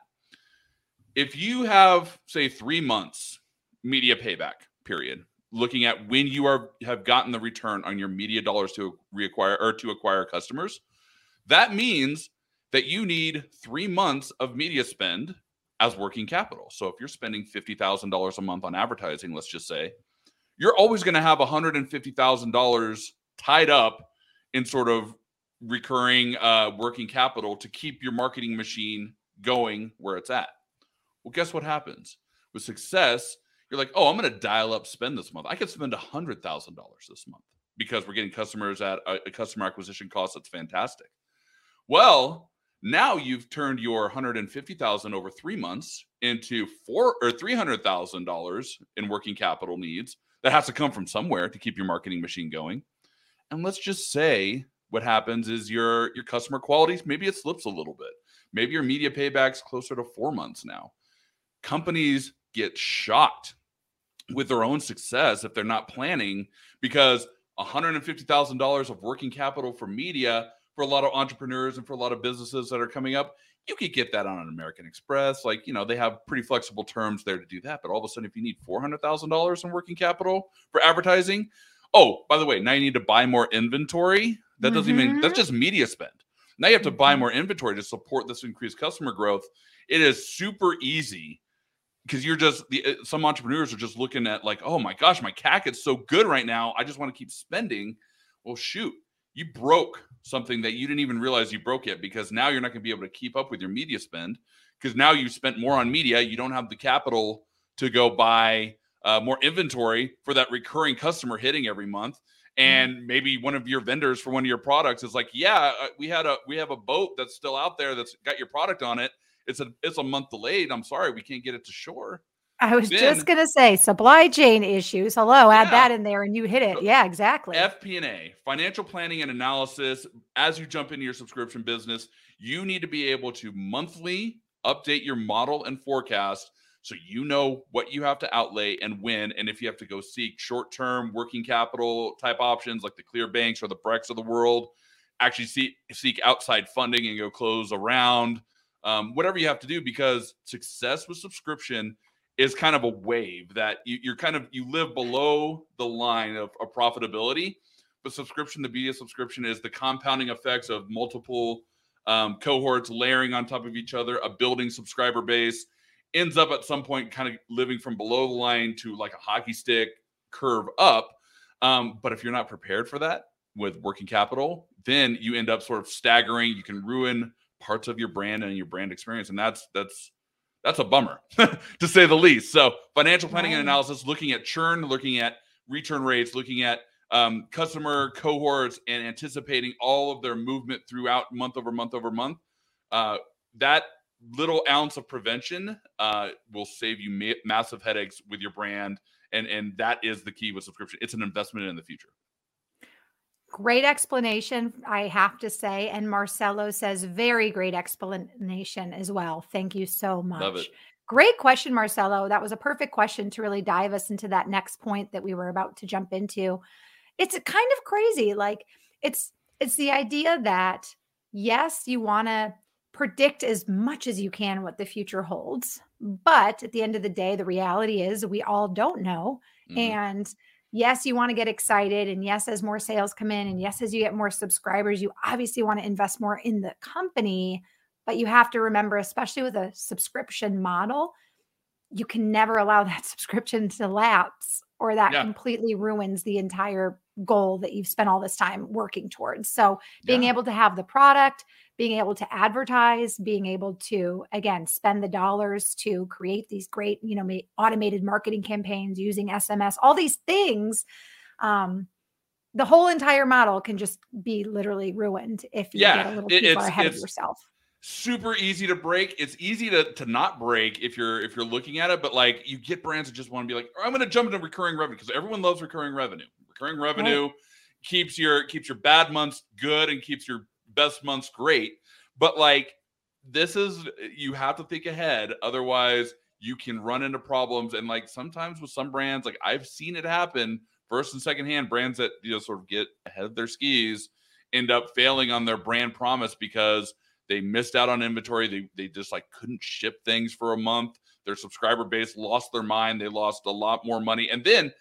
Speaker 2: If you have, say, three months media payback period looking at when you are have gotten the return on your media dollars to reacquire or to acquire customers that means that you need three months of media spend as working capital so if you're spending $50000 a month on advertising let's just say you're always going to have $150000 tied up in sort of recurring uh, working capital to keep your marketing machine going where it's at well guess what happens with success you're like, oh, I'm going to dial up spend this month. I could spend a hundred thousand dollars this month because we're getting customers at a, a customer acquisition cost that's fantastic. Well, now you've turned your 150,000 over three months into four or three hundred thousand dollars in working capital needs that has to come from somewhere to keep your marketing machine going. And let's just say what happens is your your customer quality maybe it slips a little bit. Maybe your media payback's closer to four months now. Companies get shocked with their own success if they're not planning because $150,000 of working capital for media for a lot of entrepreneurs and for a lot of businesses that are coming up, You could get that on an American Express. Like, you know, they have pretty flexible terms there to do that. But all of a sudden, if you need $400,000 in working capital for advertising, oh, by the way, now you need to buy more inventory. That doesn't mm-hmm. even, that's mm-hmm. just media spend. Now you have to buy mm-hmm. more inventory to support this increased customer growth. It is super easy because you're just the uh, some entrepreneurs are just looking at like, oh my gosh, my CAC is so good right now. I just want to keep spending. Well, shoot, you broke something that you didn't even realize you broke yet because now you're not going to be able to keep up with your media spend because now you spent more on media. You don't have the capital to go buy uh, more inventory for that recurring customer hitting every month. Mm-hmm. And maybe one of your vendors for one of your products is like, yeah, uh, we had a we have a boat that's still out there that's got your product on it. It's a it's a month delayed. I'm sorry, we can't get it to shore.
Speaker 1: I was then, just gonna say supply chain issues. Hello, add yeah. that in there, and you hit it. Yeah, exactly.
Speaker 2: FP&A, financial planning and analysis. As you jump into your subscription business, you need to be able to monthly update your model and forecast so you know what you have to outlay and when and if you have to go seek short-term working capital type options like the Clearbancs or the brex of the world actually seek seek outside funding and go close around um, whatever you have to do because success with subscription is kind of a wave that you, are kind of you live below the line of, of profitability but subscription the media subscription is the compounding effects of multiple um, cohorts layering on top of each other a building subscriber base ends up at some point kind of living from below the line to like a hockey stick curve up. Um, but if you're not prepared for that with working capital then you end up sort of staggering. You can ruin parts of your brand and your brand experience. And that's that's that's a bummer to say the least. So financial planning right. and analysis looking at churn looking at return rates looking at um, customer cohorts and anticipating all of their movement throughout month over month over month uh, that little ounce of prevention uh, will save you ma- massive headaches with your brand and and that is the key with subscription. It's an investment in the future
Speaker 1: Great explanation, I have to say. And Marcelo says, very great explanation as well. Thank you so much. Love it. Great question, Marcelo. That was a perfect question to really dive us into that next point that we were about to jump into. It's kind of crazy. Like it's it's the idea that yes, you want to predict as much as you can what the future holds, but at the end of the day, the reality is we all don't know. Mm-hmm. And yes, you want to get excited. And yes, as more sales come in, and yes, as you get more subscribers, you obviously want to invest more in the company. But you have to remember, especially with a subscription model, you can never allow that subscription to lapse or that yeah. completely ruins the entire goal that you've spent all this time working towards. So being yeah. able to have the product, being able to advertise, being able to again spend the dollars to create these great, you know, automated marketing campaigns using SMS, all these things. Um, the whole entire model can just be literally ruined if you yeah, get a little too far ahead of yourself
Speaker 2: super easy to break. It's easy to to not break if you're if you're looking at it, but like you get brands that just want to be like, I'm going to jump into recurring revenue because everyone loves recurring revenue. Recurring revenue right. keeps your keeps your bad months good and keeps your best months great. But like this is you have to think ahead, otherwise you can run into problems. And like sometimes with some brands, like I've seen it happen first and second hand brands that you know sort of get ahead of their skis end up failing on their brand promise because they missed out on inventory. They they just like couldn't ship things for a month. Their subscriber base lost their mind. They lost a lot more money. And then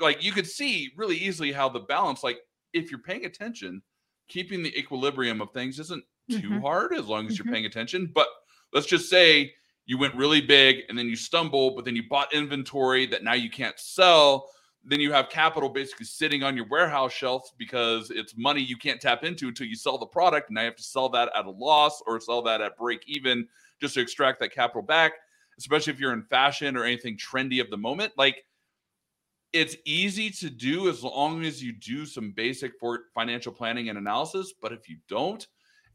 Speaker 2: like you could see really easily how the balance like if you're paying attention, keeping the equilibrium of things isn't too mm-hmm. hard as long as mm-hmm. you're paying attention. But let's just say you went really big and then you stumble, but then you bought inventory that now you can't sell then you have capital basically sitting on your warehouse shelf because it's money you can't tap into until you sell the product. And now you have to sell that at a loss or sell that at break even just to extract that capital back, especially if you're in fashion or anything trendy of the moment. Like it's easy to do as long as you do some basic for financial planning and analysis. But if you don't,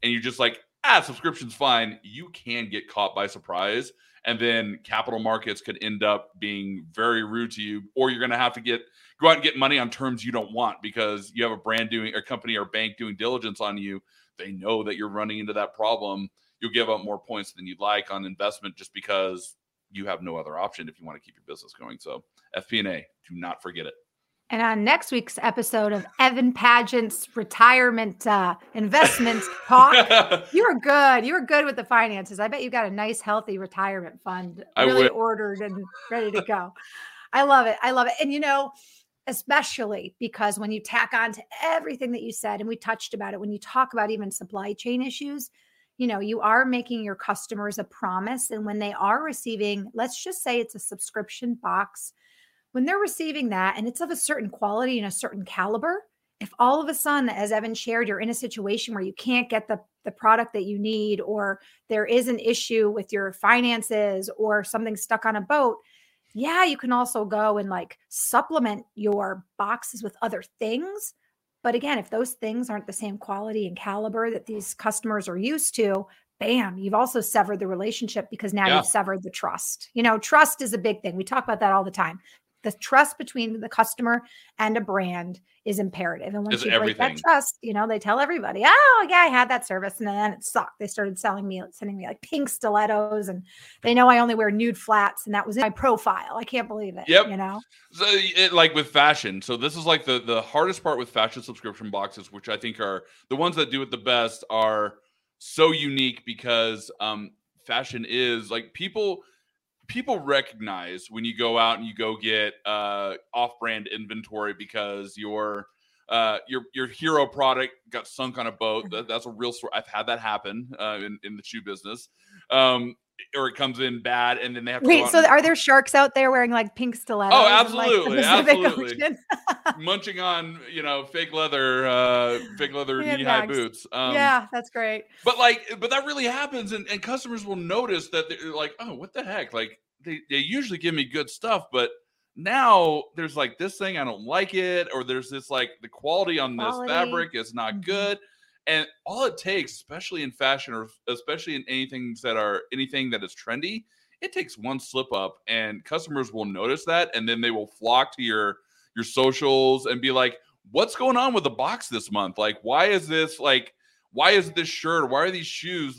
Speaker 2: and you're just like, ah, subscription's fine, you can get caught by surprise and then capital markets could end up being very rude to you or you're going to have to get go out and get money on terms you don't want because you have a brand doing a company or bank doing diligence on you they know that you're running into that problem you'll give up more points than you'd like on investment just because you have no other option if you want to keep your business going so fp&a do not forget it
Speaker 1: And on next week's episode of Evan Padgett's retirement uh, investment talk, you were good. You were good with the finances. I bet you got a nice, healthy retirement fund, really ordered and ready to go. I love it. I love it. And you know, especially because when you tack on to everything that you said, and we touched about it, when you talk about even supply chain issues, you know, you are making your customers a promise. And when they are receiving, let's just say it's a subscription box when they're receiving that and it's of a certain quality and a certain caliber, if all of a sudden, as Evan shared, you're in a situation where you can't get the, the product that you need, or there is an issue with your finances, or something stuck on a boat, yeah, you can also go and like supplement your boxes with other things. But again, if those things aren't the same quality and caliber that these customers are used to, bam, you've also severed the relationship because now yeah. you've severed the trust. You know, trust is a big thing. We talk about that all the time the trust between the customer and a brand is imperative. And once you break that trust, you know, they tell everybody, oh, yeah, I had that service. And then it sucked. They started selling me, sending me like pink stilettos. And they know I only wear nude flats. And that was in my profile. I can't believe it.
Speaker 2: Yep.
Speaker 1: You know,
Speaker 2: so it, like with fashion. So this is like the, the hardest part with fashion subscription boxes, which I think are the ones that do it the best are so unique because um, fashion is like people – people recognize when you go out and you go get uh, off-brand inventory because your uh, your your hero product got sunk on a boat. Mm-hmm. That, that's a real story. I've had that happen uh, in in the shoe business. Um, or it comes in bad, and then they have to.
Speaker 1: Wait, so are there sharks out there wearing like pink stilettos?
Speaker 2: Oh, absolutely, like absolutely. Munching on you know fake leather, uh, fake leather knee high boots.
Speaker 1: Um, yeah, that's great.
Speaker 2: But like, but that really happens, and, and customers will notice that they're like, oh, what the heck? Like they they usually give me good stuff, but now there's like this thing I don't like it, or there's this like the quality on quality. this fabric is not mm-hmm. good and all it takes especially in fashion or especially in anything that are anything that is trendy it takes one slip up and customers will notice that and then they will flock to your your socials and be like what's going on with the box this month? Like why is this like why is this shirt why are these shoes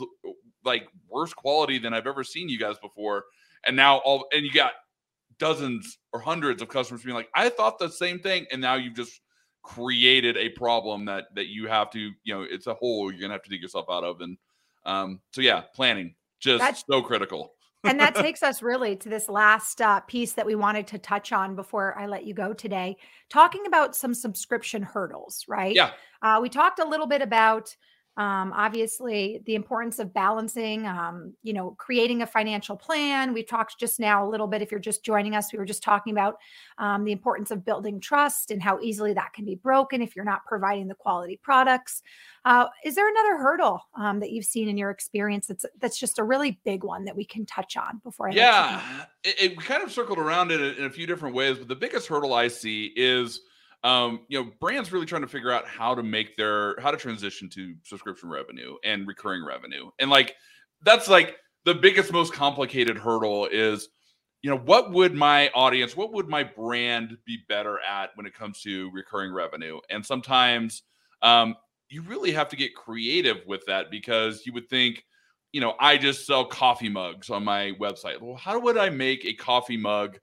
Speaker 2: like worse quality than i've ever seen you guys before? And now all and you got dozens or hundreds of customers being like i thought the same thing and now you've just created a problem that that you have to you know it's a hole you're gonna have to dig yourself out of and um so yeah planning just That's, so critical
Speaker 1: and that takes us really to this last uh, piece that we wanted to touch on before I let you go today, talking about some subscription hurdles, right?
Speaker 2: Yeah.
Speaker 1: Uh, we talked a little bit about um, obviously, the importance of balancing, um, you know, creating a financial plan. We talked just now a little bit. If you're just joining us, we were just talking about um, the importance of building trust and how easily that can be broken if you're not providing the quality products. Uh, is there another hurdle um, that you've seen in your experience that's that's just a really big one that we can touch on before I?
Speaker 2: Yeah, it, it, kind of circled around it in a few different ways, but the biggest hurdle I see is um, you know, brands really trying to figure out how to make their how to transition to subscription revenue and recurring revenue. And like that's like the biggest, most complicated hurdle is, you know, what would my audience, what would my brand be better at when it comes to recurring revenue? And sometimes um, you really have to get creative with that because you would think, you know, I just sell coffee mugs on my website. Well, how would I make a coffee mug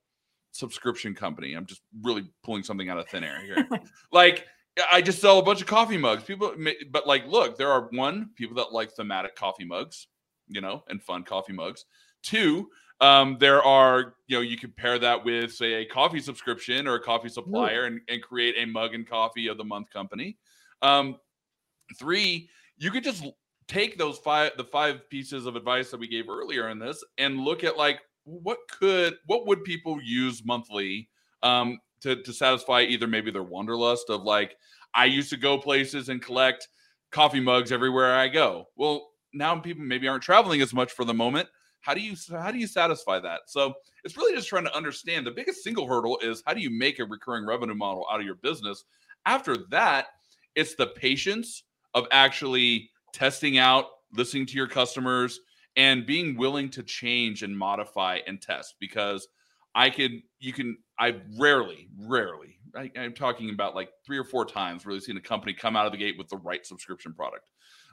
Speaker 2: subscription company. I'm just really pulling something out of thin air here. like I just sell a bunch of coffee mugs. People, but like, look, there are one people that like thematic coffee mugs, you know, and fun coffee mugs. Two, um, there are, you know, you could pair that with, say, a coffee subscription or a coffee supplier and, and create a mug and coffee of the month company. Um, three, you could just take those five, the five pieces of advice that we gave earlier in this and look at like what could what would people use monthly um to to satisfy either maybe their wanderlust of like I used to go places and collect coffee mugs everywhere I go. Well, now people maybe aren't traveling as much for the moment. How do you how do you satisfy that? So it's really just trying to understand. The biggest single hurdle is how do you make a recurring revenue model out of your business. After that, it's the patience of actually testing out, listening to your customers, and being willing to change and modify and test because I can, you can, I rarely, rarely, I, am talking about like three or four times really seen a company come out of the gate with the right subscription product.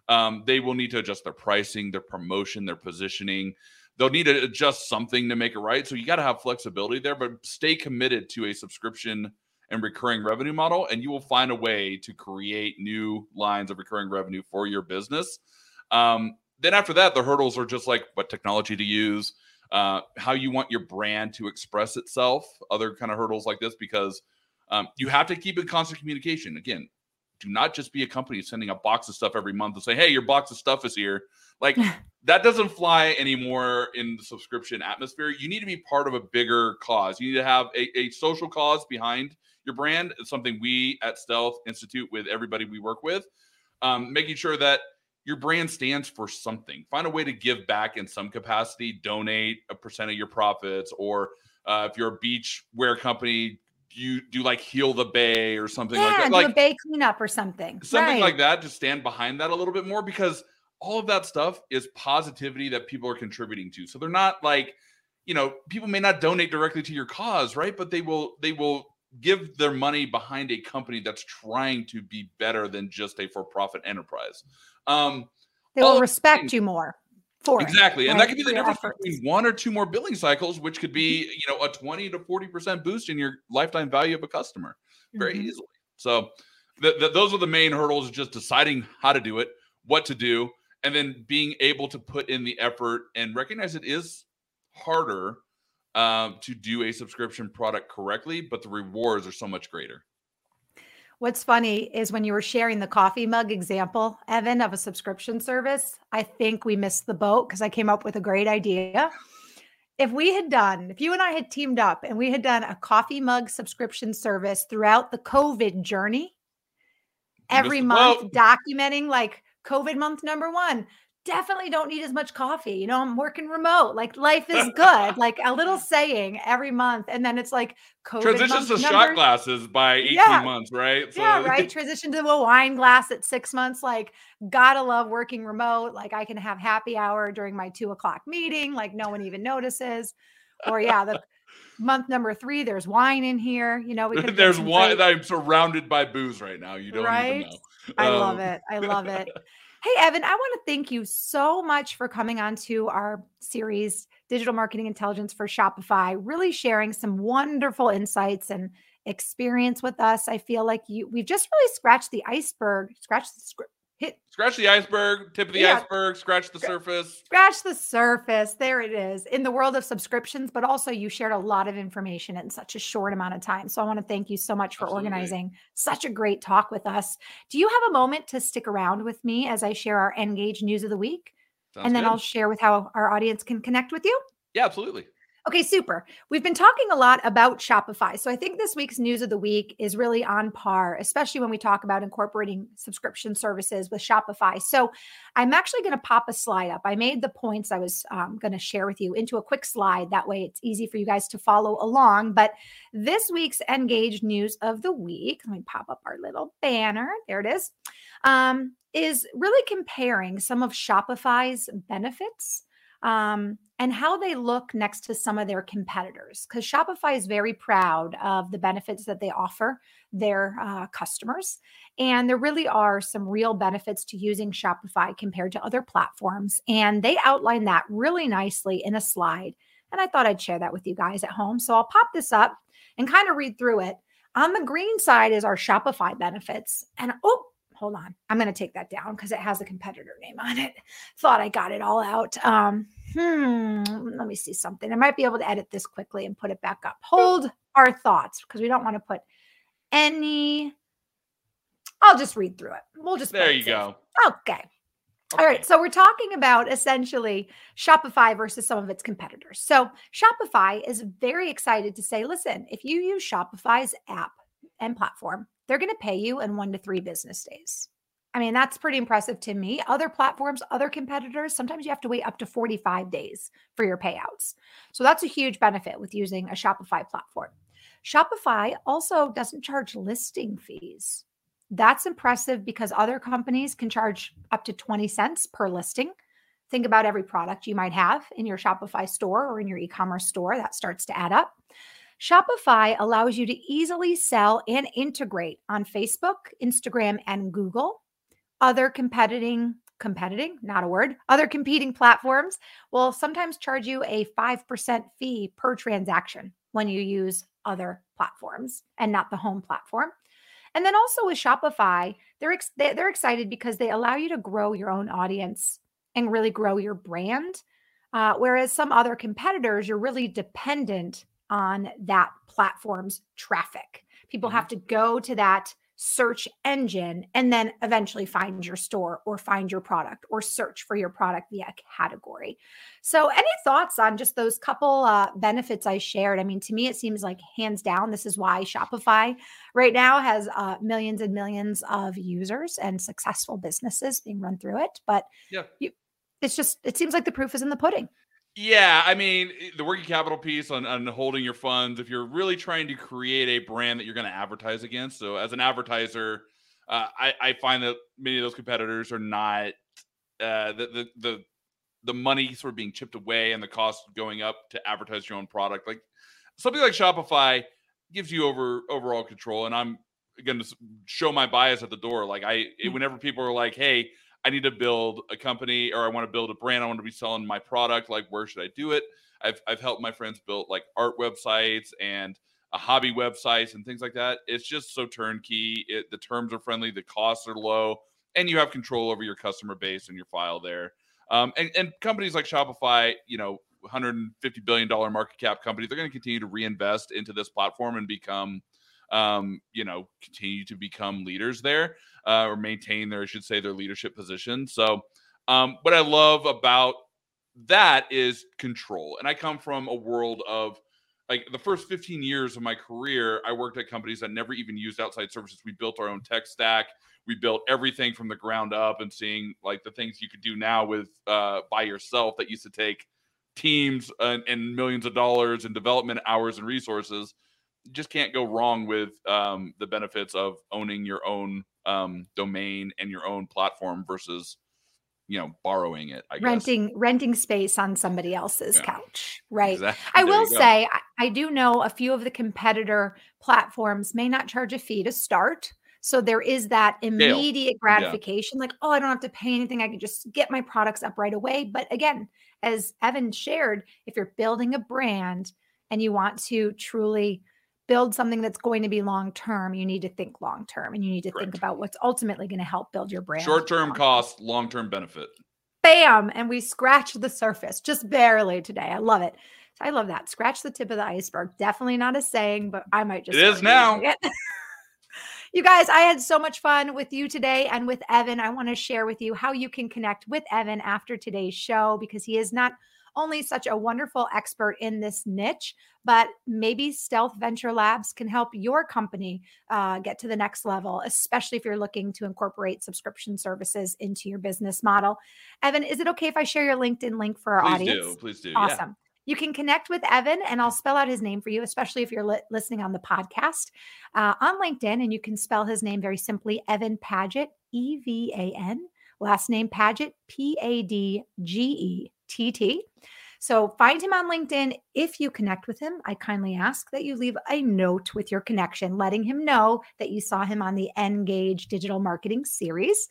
Speaker 2: Um, they will need to adjust their pricing, their promotion, their positioning. They'll need to adjust something to make it right. So you got to have flexibility there, but stay committed to a subscription and recurring revenue model, and you will find a way to create new lines of recurring revenue for your business. Um, then after that, the hurdles are just like what technology to use, uh, how you want your brand to express itself, other kind of hurdles like this, because um, you have to keep in constant communication. Again, do not just be a company sending a box of stuff every month and say, "Hey, your box of stuff is here." Like that doesn't fly anymore in the subscription atmosphere. You need to be part of a bigger cause. You need to have a, a social cause behind your brand. It's something we at Stealth Institute with everybody we work with, um, making sure that your brand stands for something. Find a way to give back in some capacity, donate a percent of your profits, or uh, if you're a beach wear company, you do like heal the bay or something
Speaker 1: yeah,
Speaker 2: like that.
Speaker 1: Do
Speaker 2: like
Speaker 1: a bay cleanup or something.
Speaker 2: Something
Speaker 1: right.
Speaker 2: like that to stand behind that a little bit more because all of that stuff is positivity that people are contributing to. So they're not like, you know, people may not donate directly to your cause, right? But they will they will give their money behind a company that's trying to be better than just a for-profit enterprise. Um,
Speaker 1: they will respect you more for
Speaker 2: exactly,
Speaker 1: it,
Speaker 2: and
Speaker 1: right?
Speaker 2: that could be the difference between one or two more billing cycles, which could be you know a twenty to forty percent boost in your lifetime value of a customer very mm-hmm. easily. So th- th- those are the main hurdles: just deciding how to do it, what to do, and then being able to put in the effort and recognize it is harder um, to do a subscription product correctly, but the rewards are so much greater.
Speaker 1: What's funny is when you were sharing the coffee mug example, Evan, of a subscription service, I think we missed the boat because I came up with a great idea. If we had done, if you and I had teamed up and we had done a coffee mug subscription service throughout the COVID journey, every month boat. documenting like COVID month number one, definitely don't need as much coffee. You know, I'm working remote. Like life is good. like a little saying every month. And then it's like
Speaker 2: COVID. Transitions to number. shot glasses by 18
Speaker 1: yeah.
Speaker 2: months, right?
Speaker 1: So. Yeah, right. Transition to a wine glass at six months. Like, gotta love working remote. Like I can have happy hour during my two o'clock meeting. Like no one even notices. Or yeah, the month number three, there's wine in here. You know, we
Speaker 2: there's wine. Great... I'm surrounded by booze right now. You don't right? even know.
Speaker 1: I um, love it. I love it. Hey, Evan, I want to thank you so much for coming on to our series, Digital Marketing Intelligence for Shopify, really sharing some wonderful insights and experience with us. I feel like you we've just really scratched the iceberg, scratched the
Speaker 2: hit scratch the iceberg, tip of the yeah. iceberg, scratch the surface.
Speaker 1: Scratch the surface. There it is. In the world of subscriptions, but also you shared a lot of information in such a short amount of time. So I want to thank you so much for Absolutely. organizing such a great talk with us. Do you have a moment to stick around with me as I share our Engage news of the week? Sounds and then good. I'll share with how our audience can connect with you.
Speaker 2: Yeah, absolutely.
Speaker 1: Okay, super. We've been talking a lot about Shopify. So I think this week's news of the week is really on par, especially when we talk about incorporating subscription services with Shopify. So I'm actually going to pop a slide up. I made the points I was um, going to share with you into a quick slide. That way it's easy for you guys to follow along. But this week's Engage news of the week, let me pop up our little banner. There it is. Um, is really comparing some of Shopify's benefits um, and how they look next to some of their competitors. Because Shopify is very proud of the benefits that they offer their uh, customers. And there really are some real benefits to using Shopify compared to other platforms. And they outline that really nicely in a slide. And I thought I'd share that with you guys at home. So I'll pop this up and kind of read through it. On the green side is our Shopify benefits. And oh, hold on. I'm going to take that down because it has a competitor name on it. Thought I got it all out. Um, hmm, let me see something. I might be able to edit this quickly and put it back up. Hold our thoughts because we don't want to put any. I'll just read through it. We'll just.
Speaker 2: There you go.
Speaker 1: Okay. okay. All right. So we're talking about essentially Shopify versus some of its competitors. So Shopify is very excited to say, listen, if you use Shopify's app and platform, they're going to pay you in one to three business days. I mean, that's pretty impressive to me. Other platforms, other competitors, sometimes you have to wait up to 45 days for your payouts. So that's a huge benefit with using a Shopify platform. Shopify also doesn't charge listing fees. That's impressive because other companies can charge up to 20 cents per listing. Think about every product you might have in your Shopify store or in your e commerce store. That starts to add up. Shopify allows you to easily sell and integrate on Facebook, Instagram, and Google. Other competing competing, not a word, other competing platforms will sometimes charge you a 5% fee per transaction when you use other platforms and not the home platform. And then also with Shopify, they're ex- they're excited because they allow you to grow your own audience and really grow your brand. Uh, whereas some other competitors, you're really dependent on that platform's traffic. People mm-hmm. have to go to that search engine and then eventually find your store or find your product or search for your product via category. So, any thoughts on just those couple uh, benefits I shared? I mean, to me, it seems like hands down, this is why Shopify right now has uh, millions and millions of users and successful businesses being run through it. But yeah. You, it's just, it seems like the proof is in the pudding.
Speaker 2: Yeah, I mean the working capital piece on, on holding your funds. If you're really trying to create a brand that you're going to advertise against, so as an advertiser, uh, I, I find that many of those competitors are not uh, the, the the the money sort of being chipped away and the cost going up to advertise your own product. Like something like Shopify gives you over overall control. And I'm going to show my bias at the door. Like I, mm. whenever people are like, "Hey, I need to build a company or I want to build a brand. I want to be selling my product. Like, where should I do it? I've, I've helped my friends build like art websites and a hobby websites and things like that. It's just so turnkey. It, the terms are friendly, the costs are low, and you have control over your customer base and your file there. Um, and, and companies like Shopify, you know, 150 billion dollar market cap company, they're going to continue to reinvest into this platform and become um, you know, continue to become leaders there uh, or maintain their, I should say, their leadership position. So, um, what I love about that is control. And I come from a world of like the first 15 years of my career, I worked at companies that never even used outside services. We built our own tech stack. We built everything from the ground up and seeing like the things you could do now with uh, by yourself that used to take teams and, and millions of dollars and development hours and resources just can't go wrong with um, the benefits of owning your own um, domain and your own platform versus you know borrowing it I
Speaker 1: renting guess. renting space on somebody else's yeah. couch right exactly. i will say I, I do know a few of the competitor platforms may not charge a fee to start so there is that immediate gratification yeah. like oh i don't have to pay anything i can just get my products up right away but again as evan shared if you're building a brand and you want to truly build something that's going to be long term, you need to think long term and you need to Correct. think about what's ultimately going to help build your brand.
Speaker 2: Short term cost, long term benefit.
Speaker 1: Bam. And we scratched the surface just barely today. I love it. I love that. Scratch the tip of the iceberg. Definitely not a saying, but I might just.
Speaker 2: It is now. It.
Speaker 1: you guys, I had so much fun with you today and with Evan. I want to share with you how you can connect with Evan after today's show because he is not only such a wonderful expert in this niche, but maybe Stealth Venture Labs can help your company uh, get to the next level, especially if you're looking to incorporate subscription services into your business model. Evan, is it okay if I share your LinkedIn link for our
Speaker 2: Please
Speaker 1: audience?
Speaker 2: Do. Please do.
Speaker 1: Awesome. Yeah. You can connect with Evan, and I'll spell out his name for you, especially if you're li- listening on the podcast uh, on LinkedIn. And you can spell his name very simply Evan Padgett, E V A N, last name Padgett, P A D G E T T. So find him on LinkedIn. If you connect with him, I kindly ask that you leave a note with your connection, letting him know that you saw him on the Engage Digital Marketing series.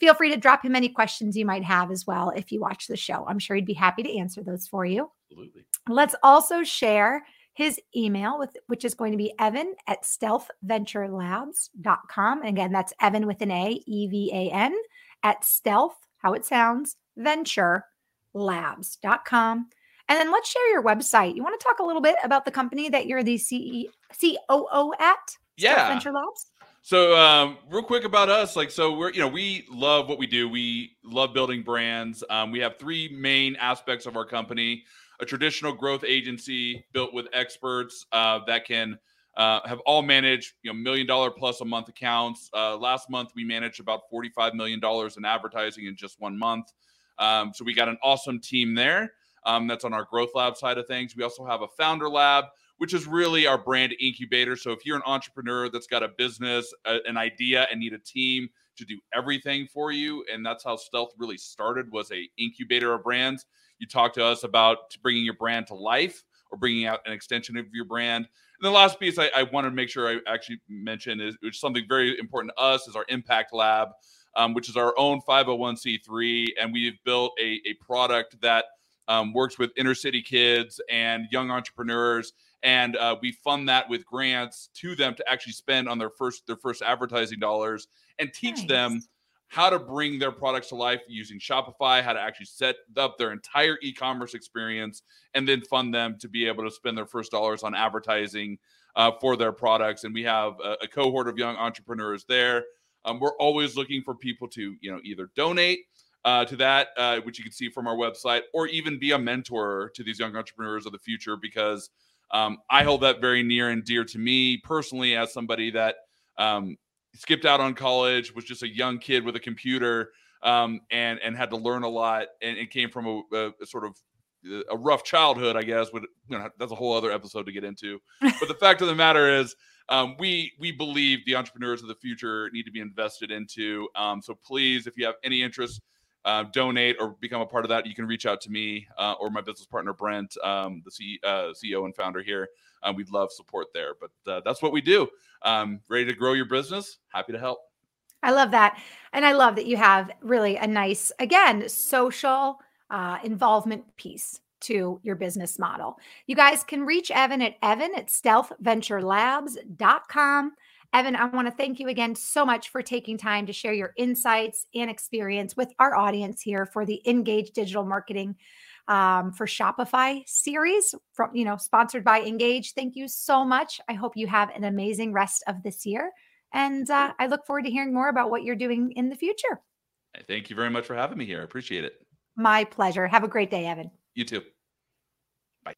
Speaker 1: Feel free to drop him any questions you might have as well if you watch the show. I'm sure he'd be happy to answer those for you. Absolutely. Let's also share his email with which is going to be evan at stealthventurelabs.com. Again, that's Evan with an A, E V A N, at stealth, how it sounds, venture labs.com. And then let's share your website. You want to talk a little bit about the company that you're the CE, COO at?
Speaker 2: Yeah.
Speaker 1: Venture Labs.
Speaker 2: So, um, real quick about us, like, so we're, you know, we love what we do. We love building brands. Um, we have three main aspects of our company a traditional growth agency built with experts uh, that can uh, have all managed, you know, million dollar plus a month accounts. Uh, last month, we managed about $45 million in advertising in just one month. Um, so we got an awesome team there. Um, that's on our growth lab side of things. We also have a founder lab, which is really our brand incubator. So if you're an entrepreneur that's got a business, a, an idea, and need a team to do everything for you, and that's how Stealth really started was a incubator of brands. You talk to us about bringing your brand to life or bringing out an extension of your brand. And the last piece I, I want to make sure I actually mention is, is something very important to us is our impact lab um, which is our own 501c3. And we've built a, a product that um, works with inner city kids and young entrepreneurs and uh, we fund that with grants to them to actually spend on their first their first advertising dollars and teach nice. them how to bring their products to life using Shopify, how to actually set up their entire e-commerce experience, and then fund them to be able to spend their first dollars on advertising uh, for their products. And we have a, a cohort of young entrepreneurs there. Um, we're always looking for people to, you know, either donate uh, to that, uh, which you can see from our website, or even be a mentor to these young entrepreneurs of the future because um, I hold that very near and dear to me personally as somebody that um, skipped out on college, was just a young kid with a computer, um, and and had to learn a lot, and it came from a, a, a sort of a rough childhood, I guess. But you know, that's a whole other episode to get into. but the fact of the matter is, um, we we believe the entrepreneurs of the future need to be invested into. Um, so please, if you have any interest, uh, donate or become a part of that, you can reach out to me uh, or my business partner Brent, um, the C- uh, CEO and founder here. Um, we'd love support there, but uh, that's what we do. Um, ready to grow your business? Happy to help.
Speaker 1: I love that, and I love that you have really a nice, again, social uh, involvement piece to your business model. You guys can reach Evan at evan at stealthventurelabs.com. Evan, I want to thank you again so much for taking time to share your insights and experience with our audience here for the Engage Digital Marketing um, for Shopify series from, you know, sponsored by Engage. Thank you so much. I hope you have an amazing rest of this year. And uh, I look forward to hearing more about what you're doing in the future.
Speaker 2: Thank you very much for having me here. I appreciate it.
Speaker 1: My pleasure. Have a great day, Evan.
Speaker 2: You too. Bye.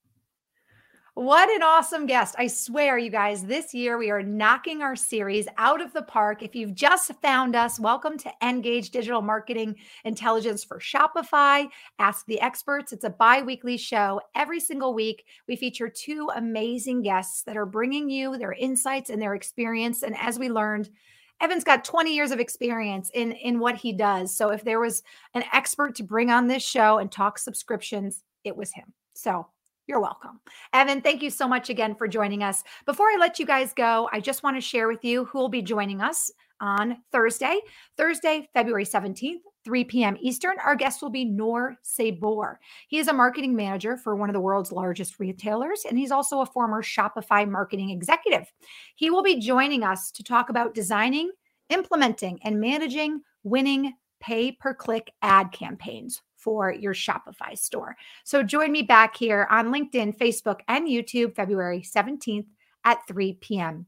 Speaker 1: What an awesome guest. I swear, you guys, this year we are knocking our series out of the park. If you've just found us, welcome to Engage Digital Marketing Intelligence for Shopify. Ask the Experts. It's a bi weekly show. Every single week, we feature two amazing guests that are bringing you their insights and their experience. And as we learned, Evan's got 20 years of experience in, in what he does. So if there was an expert to bring on this show and talk subscriptions, it was him. So you're welcome. Evan, thank you so much again for joining us. Before I let you guys go, I just want to share with you who will be joining us on Thursday, Thursday, February 17th, 3 p.m. Eastern. Our guest will be Noor Sabor. He is a marketing manager for one of the world's largest retailers, and he's also a former Shopify marketing executive. He will be joining us to talk about designing, implementing, and managing winning pay per click ad campaigns for your Shopify store. So join me back here on LinkedIn, Facebook, and YouTube February 17th at 3 p.m.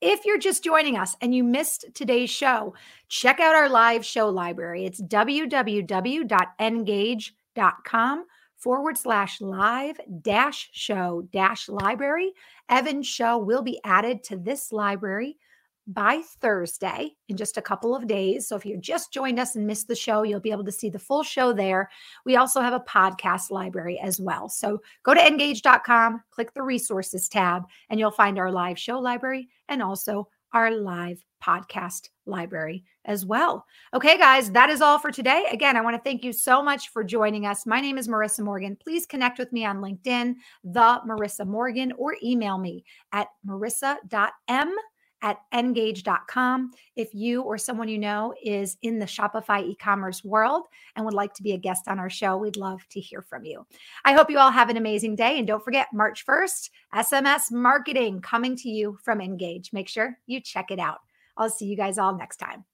Speaker 1: If you're just joining us and you missed today's show, check out our live show library. It's www.engage.com forward slash live dash show dash library. Evan's show will be added to this library by Thursday in just a couple of days. So if you just joined us and missed the show, you'll be able to see the full show there. We also have a podcast library as well. So go to engage.com, click the resources tab, and you'll find our live show library and also our live podcast library as well. Okay, guys, that is all for today. Again, I want to thank you so much for joining us. My name is Marissa Morgan. Please connect with me on LinkedIn, the Marissa Morgan, or email me at marissa.m at engage.com. If you or someone you know is in the Shopify e commerce world and would like to be a guest on our show, we'd love to hear from you. I hope you all have an amazing day. And don't forget, March 1st, SMS marketing coming to you from Engage. Make sure you check it out. I'll see you guys all next time.